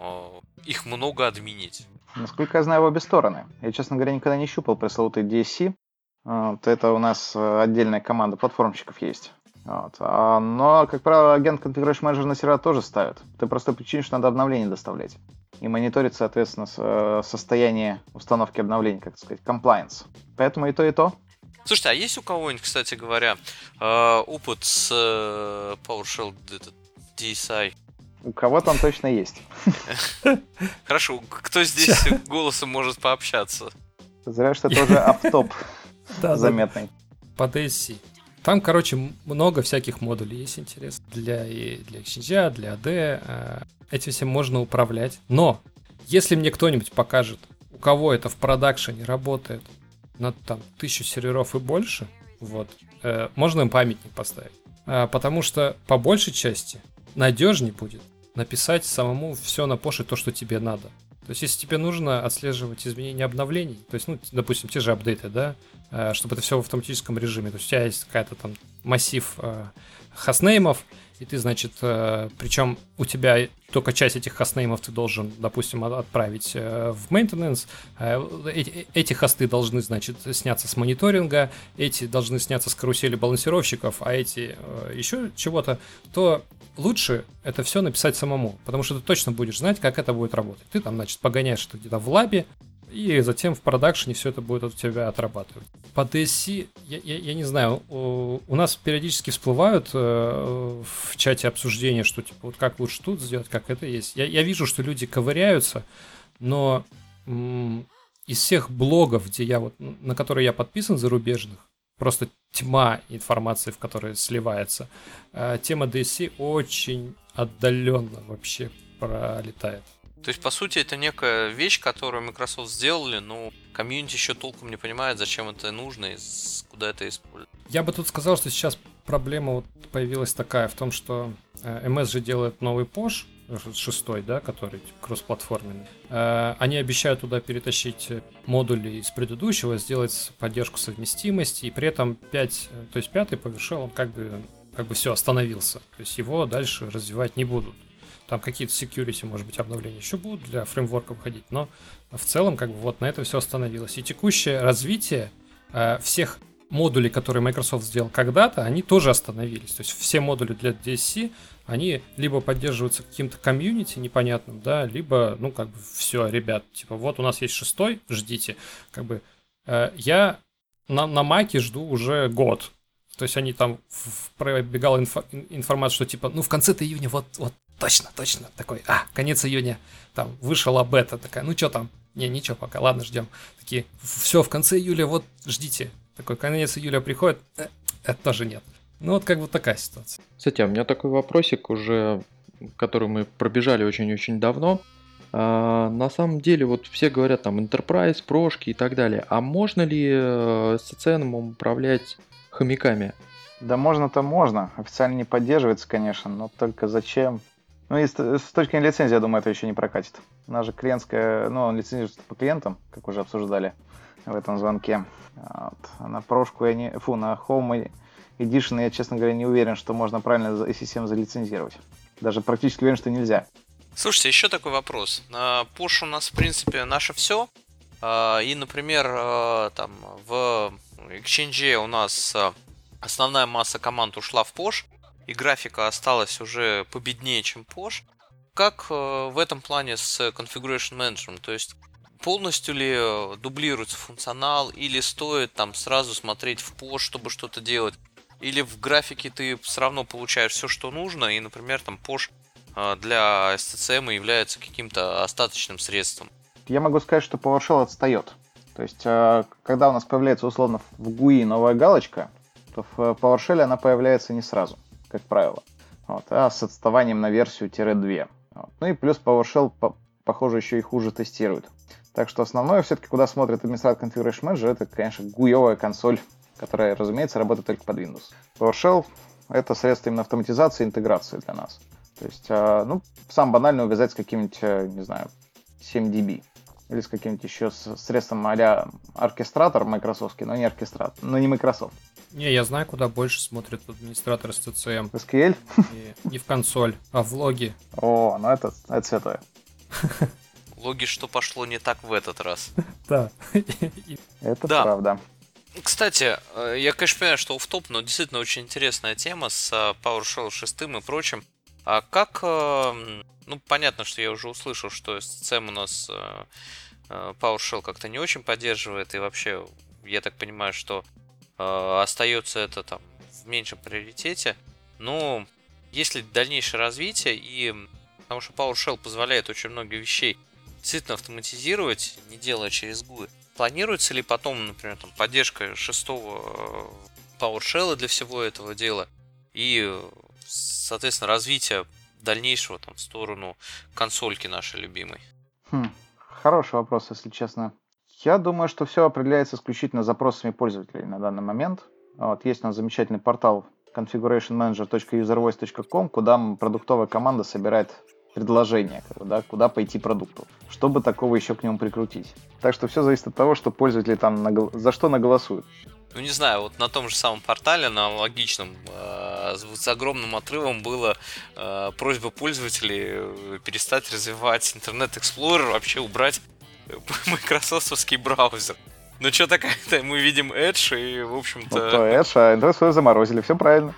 их много админить? Насколько я знаю, в обе стороны. Я, честно говоря, никогда не щупал пресловутый DSC. Вот, это у нас э, отдельная команда платформщиков есть. Вот. А, но, как правило, агент Configuration Manager на сервера тоже ставят. Ты просто причине, что надо обновление доставлять и мониторить, соответственно, э, состояние установки обновлений, как сказать, compliance. Поэтому и то, и то. Слушайте, а есть у кого-нибудь, кстати говоря, э, опыт с PowerShell DSI? У кого-то он точно есть. [LAUGHS] Хорошо, кто здесь голосом может пообщаться? Зря, что это уже автоп [LAUGHS] заметный. По DSC. Там, короче, много всяких модулей есть интерес для, для Exchange, для AD этим всем можно управлять. Но если мне кто-нибудь покажет, у кого это в продакшене работает на там тысячу серверов и больше, вот, э, можно им памятник поставить. А, потому что по большей части надежнее будет написать самому все на Поше то, что тебе надо. То есть, если тебе нужно отслеживать изменения обновлений, то есть, ну, допустим, те же апдейты, да, э, чтобы это все в автоматическом режиме, то есть у тебя есть какая-то там массив э, хостнеймов, и ты, значит, э, причем у тебя только часть этих хостнеймов ты должен, допустим, отправить э, в maintenance. Э, эти, хосты должны, значит, сняться с мониторинга, эти должны сняться с карусели балансировщиков, а эти еще чего-то, то лучше это все написать самому, потому что ты точно будешь знать, как это будет работать. Ты там, значит, погоняешь что где-то в лабе, и затем в продакшене все это будет у тебя отрабатывать. По DSC, я, я, я не знаю, у, у нас периодически всплывают э, в чате обсуждения, что типа вот как лучше тут сделать, как это есть. Я, я вижу, что люди ковыряются, но м- из всех блогов, где я вот, на которые я подписан зарубежных, просто тьма информации, в которой сливается, э, тема DSC очень отдаленно вообще пролетает. То есть, по сути, это некая вещь, которую Microsoft сделали, но комьюнити еще толком не понимает, зачем это нужно и куда это использовать. Я бы тут сказал, что сейчас проблема вот появилась такая в том, что э, MS же делает новый Posh, шестой, да, который типа, кроссплатформенный. Э, они обещают туда перетащить модули из предыдущего, сделать поддержку совместимости, и при этом 5, то есть пятый повершил, он как бы, как бы все остановился. То есть его дальше развивать не будут. Там какие-то security, может быть, обновления еще будут для фреймворка выходить, но в целом как бы вот на этом все остановилось. И текущее развитие э, всех модулей, которые Microsoft сделал когда-то, они тоже остановились. То есть все модули для DSC, они либо поддерживаются каким-то комьюнити непонятным, да, либо, ну, как бы, все, ребят, типа, вот у нас есть шестой, ждите. Как бы, э, я на, на Маке жду уже год. То есть они там пробегала инфо, информация, что типа, ну в конце-то июня вот, вот точно, точно, такой, а, конец июня, там, вышла бета такая, ну что там, Не, ничего пока, ладно, ждем. Такие, все, в конце июля, вот, ждите. Такой конец июля приходит, э, это тоже нет. Ну вот как бы такая ситуация. Кстати, а у меня такой вопросик уже, который мы пробежали очень-очень давно. А, на самом деле, вот все говорят там Enterprise, прошки и так далее. А можно ли э, с управлять хомяками? Да можно-то можно. Официально не поддерживается, конечно, но только зачем? Ну, и с, с точки зрения лицензии, я думаю, это еще не прокатит. У нас же клиентская, ну, он лицензируется по клиентам, как уже обсуждали в этом звонке. Вот. А на прошку я не... Фу, на Home Edition я, честно говоря, не уверен, что можно правильно SSM залицензировать. Даже практически уверен, что нельзя. Слушайте, еще такой вопрос. Porsche у нас, в принципе, наше все. А, и, например, а, там в Exchange у нас основная масса команд ушла в Porsche, и графика осталась уже победнее, чем Porsche. Как в этом плане с Configuration Manager? То есть полностью ли э, дублируется функционал, или стоит там сразу смотреть в Porsche, чтобы что-то делать? Или в графике ты все равно получаешь все, что нужно, и, например, там Porsche э, для SCCM является каким-то остаточным средством? Я могу сказать, что PowerShell отстает. То есть, э, когда у нас появляется условно в GUI новая галочка, то в PowerShell она появляется не сразу, как правило, вот, а с отставанием на версию-2. Вот. Ну и плюс PowerShell, похоже, еще и хуже тестирует. Так что основное все-таки, куда смотрит администратор Configuration Manager, это, конечно, гуевая консоль, которая, разумеется, работает только под Windows. PowerShell — это средство именно автоматизации и интеграции для нас. То есть, а, ну, сам банально увязать с каким-нибудь, э, не знаю, 7DB или с каким-нибудь еще средством а оркестратор Microsoft, но не оркестратор, но не Microsoft. Не, я знаю, куда больше смотрит администратор с TCM. SQL? Не, не в консоль, а в логи. О, ну это, это святое. [LAUGHS] Логи, что пошло не так в этот раз. [LAUGHS] Да. [LAUGHS] Это правда. Кстати, э, я, конечно, понимаю, что в топ, но действительно очень интересная тема с э, PowerShell 6 и прочим. А как... Э, ну, понятно, что я уже услышал, что SCM у нас PowerShell как-то не очень поддерживает, и вообще, я так понимаю, что остается это там в меньшем приоритете. Но есть ли дальнейшее развитие, и потому что PowerShell позволяет очень много вещей действительно автоматизировать, не делая через GUI. Планируется ли потом, например, там, поддержка шестого э, PowerShell для всего этого дела и, соответственно, развитие дальнейшего там, в сторону консольки нашей любимой? Хм, хороший вопрос, если честно. Я думаю, что все определяется исключительно запросами пользователей на данный момент. Вот, есть у нас замечательный портал configurationmanager.uservoice.com, куда продуктовая команда собирает предложение, да, куда пойти продукту, чтобы такого еще к нему прикрутить. Так что все зависит от того, что пользователи там нагол... за что наголосуют. Ну не знаю, вот на том же самом портале, на аналогичном, э, с огромным отрывом было э, просьба пользователей э, перестать развивать Explorer, вообще убрать [LAUGHS] майкрософтовский браузер. Ну что такая-то, [LAUGHS] мы видим Edge и, в общем-то... Ну, то Edge, а Internet Explorer заморозили, все правильно.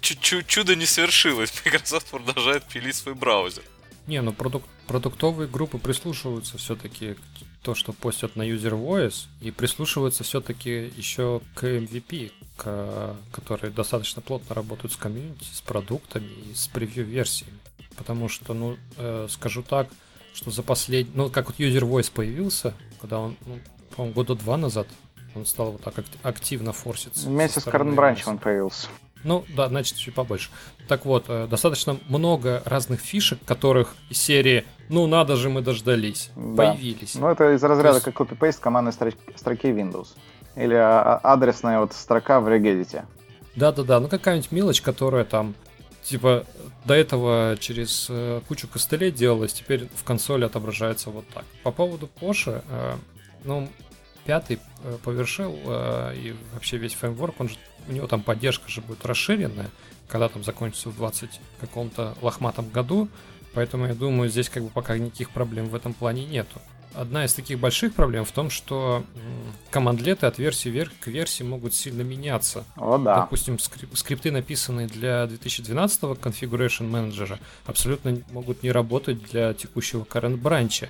Чудо не свершилось, [LAUGHS] Microsoft продолжает пилить свой браузер. Не, ну продук- продуктовые группы прислушиваются все-таки к то, что постят на User Voice, и прислушиваются все-таки еще к MVP, к, которые достаточно плотно работают с комьюнити, с продуктами и с превью-версиями. Потому что, ну, э, скажу так, что за последний... Ну, как вот User Voice появился, когда он, ну, по-моему, года два назад, он стал вот так активно форситься. Вместе с Branch он появился. Ну, да, значит, чуть побольше. Так вот, э, достаточно много разных фишек, которых из серии «Ну, надо же, мы дождались», да. появились. Ну, это из разряда есть... как copy-paste командной строки Windows. Или а, а, адресная вот строка в Regedit. Да-да-да, ну какая-нибудь мелочь, которая там, типа, до этого через э, кучу костылей делалась, теперь в консоли отображается вот так. По поводу Porsche, э, ну, пятый э, повершил э, и вообще весь фреймворк, он же, у него там поддержка же будет расширенная, когда там закончится в 20 каком-то лохматом году, поэтому я думаю, здесь как бы пока никаких проблем в этом плане нету. Одна из таких больших проблем в том, что командлеты от версии вверх к версии могут сильно меняться. О, да. Допустим, скрип- скрипты, написанные для 2012 Configuration Manager, абсолютно могут не работать для текущего current branch.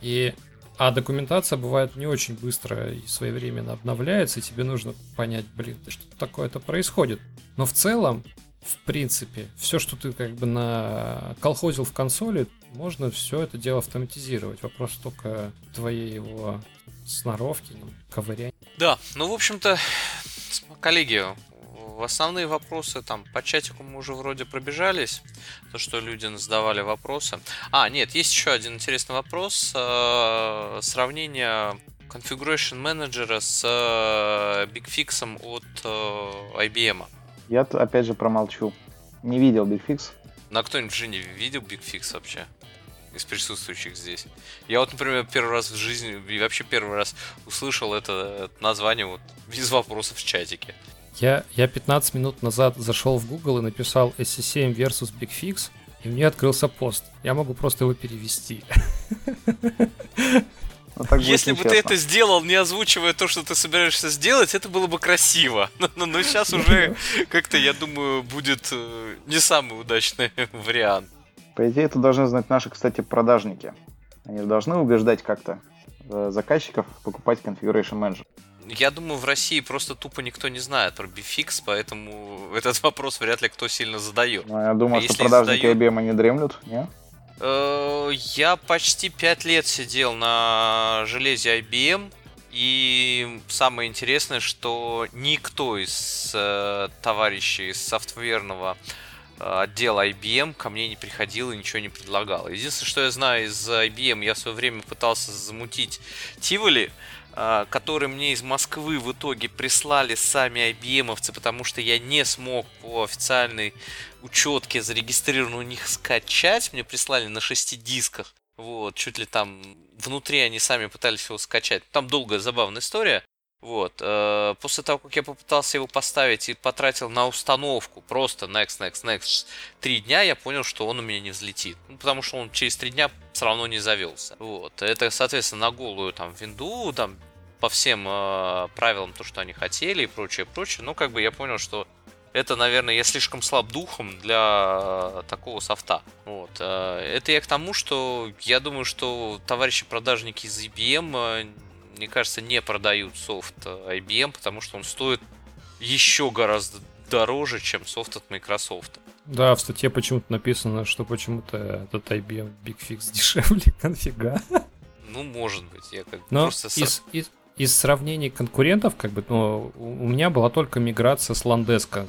И а документация бывает не очень быстро и своевременно обновляется, и тебе нужно понять, блин, что такое-то происходит. Но в целом, в принципе, все, что ты как бы на колхозил в консоли, можно все это дело автоматизировать. Вопрос только твоей его сноровки, ну, ковыряния. Да, ну, в общем-то, коллеги, основные вопросы там по чатику мы уже вроде пробежались. То, что люди задавали вопросы. А, нет, есть еще один интересный вопрос. Э, сравнение Configuration Manager с э, BigFix от э, IBM. Я опять же промолчу. Не видел BigFix. Ну а кто-нибудь же не видел BigFix вообще? из присутствующих здесь. Я вот, например, первый раз в жизни, и вообще первый раз услышал это, это название вот без вопросов в чатике. Я, я 15 минут назад зашел в Google и написал SC7 versus BigFix, и мне открылся пост. Я могу просто его перевести. [LAUGHS] Ну, Если бы ты это сделал, не озвучивая то, что ты собираешься сделать, это было бы красиво. [LAUGHS] Но, но, но сейчас уже [LAUGHS] как-то, я думаю, будет э, не самый удачный [LAUGHS] вариант. По идее, это должны знать наши, кстати, продажники. Они должны убеждать как-то э, заказчиков покупать Configuration Manager. Я думаю, в России просто тупо никто не знает про BFix, поэтому этот вопрос вряд ли кто сильно задает. Ну, я думаю, а что продажники задают... IBM не дремлют, не? Э, я почти 5 лет сидел на железе IBM, и самое интересное, что никто из э, товарищей из софтверного э, отдела IBM ко мне не приходил и ничего не предлагал. Единственное, что я знаю из IBM, я в свое время пытался замутить Tivoli, э, который мне из Москвы в итоге прислали сами IBM-овцы, потому что я не смог по официальной учетке зарегистрирован у них скачать. Мне прислали на шести дисках. Вот, чуть ли там внутри они сами пытались его скачать. Там долгая, забавная история. Вот. Э, после того, как я попытался его поставить и потратил на установку просто next, next, next три дня, я понял, что он у меня не взлетит. Ну, потому что он через три дня все равно не завелся. Вот. Это, соответственно, на голую там винду, там по всем э, правилам то, что они хотели и прочее, прочее. Ну, как бы я понял, что это, наверное, я слишком слаб духом для э, такого софта. Вот. Э, это я к тому, что я думаю, что товарищи продажники из IBM, э, мне кажется, не продают софт IBM, потому что он стоит еще гораздо дороже, чем софт от Microsoft. Да, в статье почему-то написано, что почему-то этот IBM Big Fix [LAUGHS] дешевле конфига. Ну, может быть, я как Но просто... Из, из, из сравнений конкурентов, как бы, ну, у меня была только миграция с Ландеска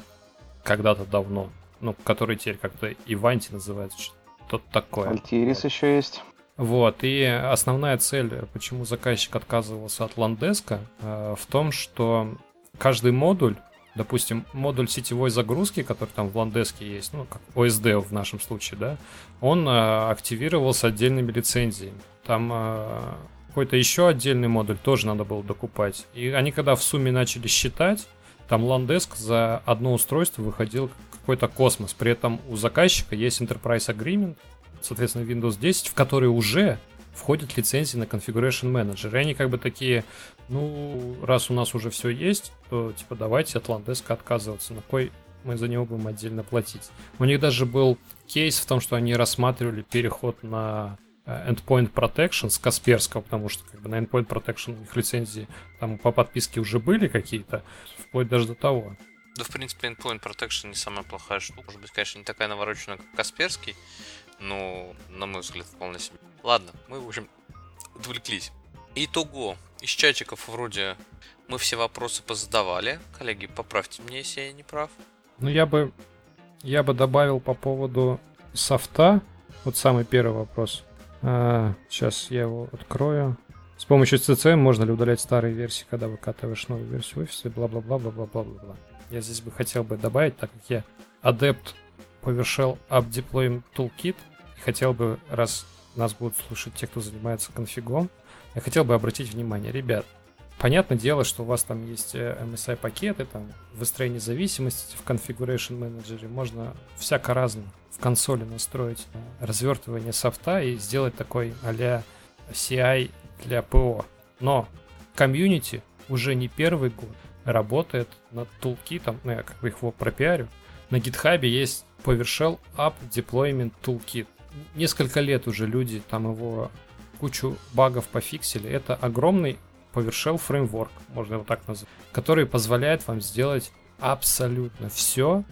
когда-то давно, ну, который теперь как-то Иванти называется, что-то такое. Альтирис еще есть. Вот, и основная цель, почему заказчик отказывался от Ландеска, э, в том, что каждый модуль, допустим, модуль сетевой загрузки, который там в Ландеске есть, ну, как OSD в нашем случае, да, он э, активировался отдельными лицензиями. Там э, какой-то еще отдельный модуль тоже надо было докупать. И они когда в сумме начали считать, там Landesk за одно устройство выходил какой-то космос. При этом у заказчика есть Enterprise Agreement, соответственно, Windows 10, в который уже входят лицензии на Configuration Manager. И они как бы такие, ну, раз у нас уже все есть, то типа давайте от Landesk отказываться. На кой мы за него будем отдельно платить? У них даже был кейс в том, что они рассматривали переход на endpoint Protection с Касперского, потому что как бы на Endpoint Protection у них лицензии там по подписке уже были какие-то, вплоть даже до того. Да, в принципе, Endpoint Protection не самая плохая штука. Может быть, конечно, не такая навороченная, как Касперский, но, на мой взгляд, вполне себе. Ладно, мы, в общем, отвлеклись. Итого, из чатиков вроде мы все вопросы позадавали. Коллеги, поправьте меня, если я не прав. Ну, я бы, я бы добавил по поводу софта, вот самый первый вопрос. А, сейчас я его открою. С помощью CCM можно ли удалять старые версии, когда выкатываешь новую версию в офисе, бла-бла-бла-бла-бла-бла-бла. Я здесь бы хотел бы добавить, так как я адепт PowerShell App Deployment Toolkit, хотел бы, раз нас будут слушать те, кто занимается конфигом, я хотел бы обратить внимание, ребят, понятное дело, что у вас там есть э, MSI-пакеты, там выстроение зависимости в Configuration Manager, можно всяко разно в консоли настроить э, развертывание софта и сделать такой а CI для ПО. Но комьюнити уже не первый год работает над тулкитом, ну я как бы его пропиарю. На GitHub есть PowerShell App Deployment Toolkit. Несколько лет уже люди там его кучу багов пофиксили. Это огромный PowerShell фреймворк, можно его так назвать, который позволяет вам сделать абсолютно все,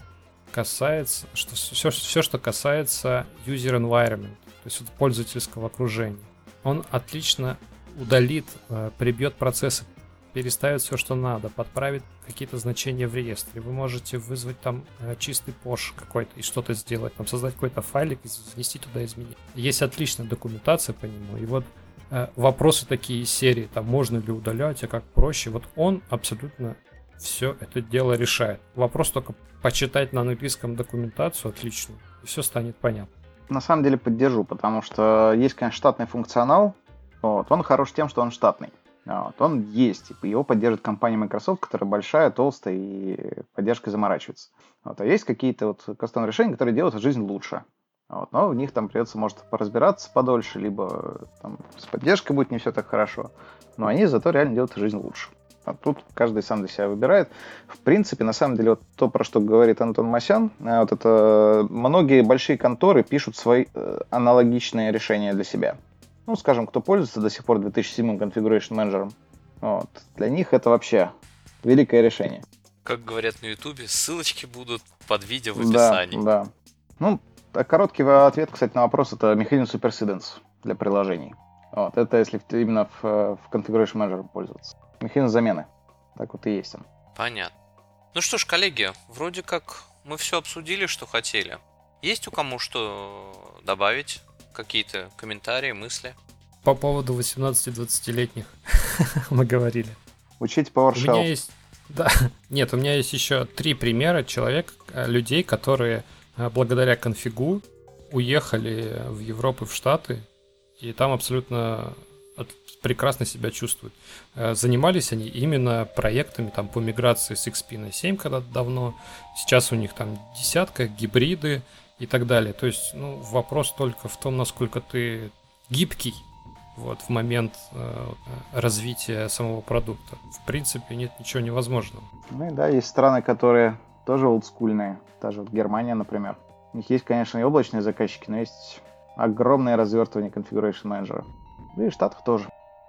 касается, что все, все, что касается user environment, то есть вот пользовательского окружения. Он отлично удалит, э, прибьет процессы, переставит все, что надо, подправит какие-то значения в реестре. Вы можете вызвать там э, чистый пош какой-то и что-то сделать, там создать какой-то файлик и внести туда изменения. Есть отличная документация по нему, и вот вопросы такие из серии, там можно ли удалять, а как проще, вот он абсолютно все это дело решает. Вопрос только почитать на английском документацию отличную, и все станет понятно. На самом деле поддержу, потому что есть, конечно, штатный функционал. Вот. Он хорош тем, что он штатный. Вот. Он есть, типа, его поддерживает компания Microsoft, которая большая, толстая и поддержкой заморачивается. Вот. А есть какие-то вот кастомные решения, которые делают жизнь лучше. Вот. Но в них там придется, может, поразбираться подольше, либо там, с поддержкой будет не все так хорошо. Но они зато реально делают жизнь лучше. А тут каждый сам для себя выбирает. В принципе, на самом деле, вот то, про что говорит Антон Масян, э, вот это многие большие конторы пишут свои э, аналогичные решения для себя. Ну, скажем, кто пользуется до сих пор 2007 Configuration Manager, вот, для них это вообще великое решение. Как говорят на Ютубе, ссылочки будут под видео в описании. Да, да. Ну, короткий ответ, кстати, на вопрос, это механизм Supersidence для приложений. Вот, это если именно в, в Configuration Manager пользоваться. Механизм замены. Так вот и есть он. Понятно. Ну что ж, коллеги, вроде как мы все обсудили, что хотели. Есть у кому что добавить? Какие-то комментарии, мысли? По поводу 18-20-летних [LAUGHS] мы говорили. Учить PowerShell. У меня есть... Да. [LAUGHS] Нет, у меня есть еще три примера человек, э, людей, которые э, благодаря конфигу уехали в Европу, в Штаты, и там абсолютно прекрасно себя чувствуют. Э, занимались они именно проектами там, по миграции с XP на 7 когда-то давно. Сейчас у них там десятка, гибриды и так далее. То есть ну, вопрос только в том, насколько ты гибкий вот, в момент э, развития самого продукта. В принципе, нет ничего невозможного. Ну и да, есть страны, которые тоже олдскульные. Та же вот Германия, например. У них есть, конечно, и облачные заказчики, но есть огромное развертывание Configuration Manager. Да и в Штатах тоже.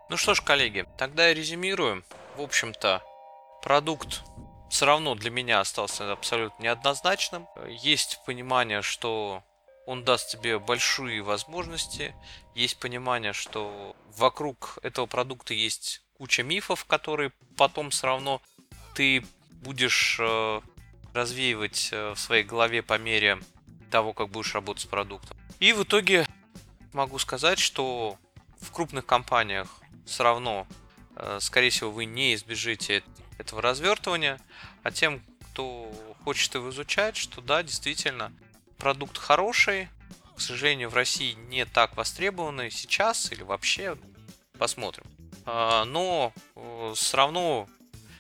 Ну что ж, коллеги, тогда я резюмирую. В общем-то, продукт все равно для меня остался абсолютно неоднозначным. Есть понимание, что он даст тебе большие возможности. Есть понимание, что вокруг этого продукта есть куча мифов, которые потом все равно ты будешь э, развеивать э, в своей голове по мере того, как будешь работать с продуктом. И в итоге могу сказать, что в крупных компаниях все равно, э, скорее всего, вы не избежите этого развертывания, а тем, кто хочет его изучать, что да, действительно, продукт хороший, к сожалению, в России не так востребованный сейчас или вообще, посмотрим. А, но э, все равно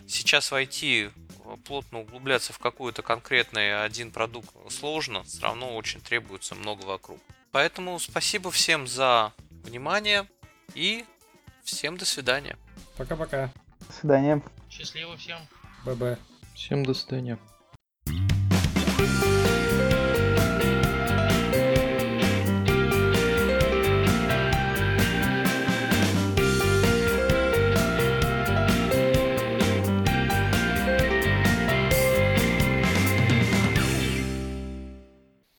сейчас войти плотно углубляться в какой-то конкретный один продукт сложно, все равно очень требуется много вокруг. Поэтому спасибо всем за внимание и Всем до свидания. Пока-пока. До свидания. Счастливо всем. Б-б. Всем до свидания.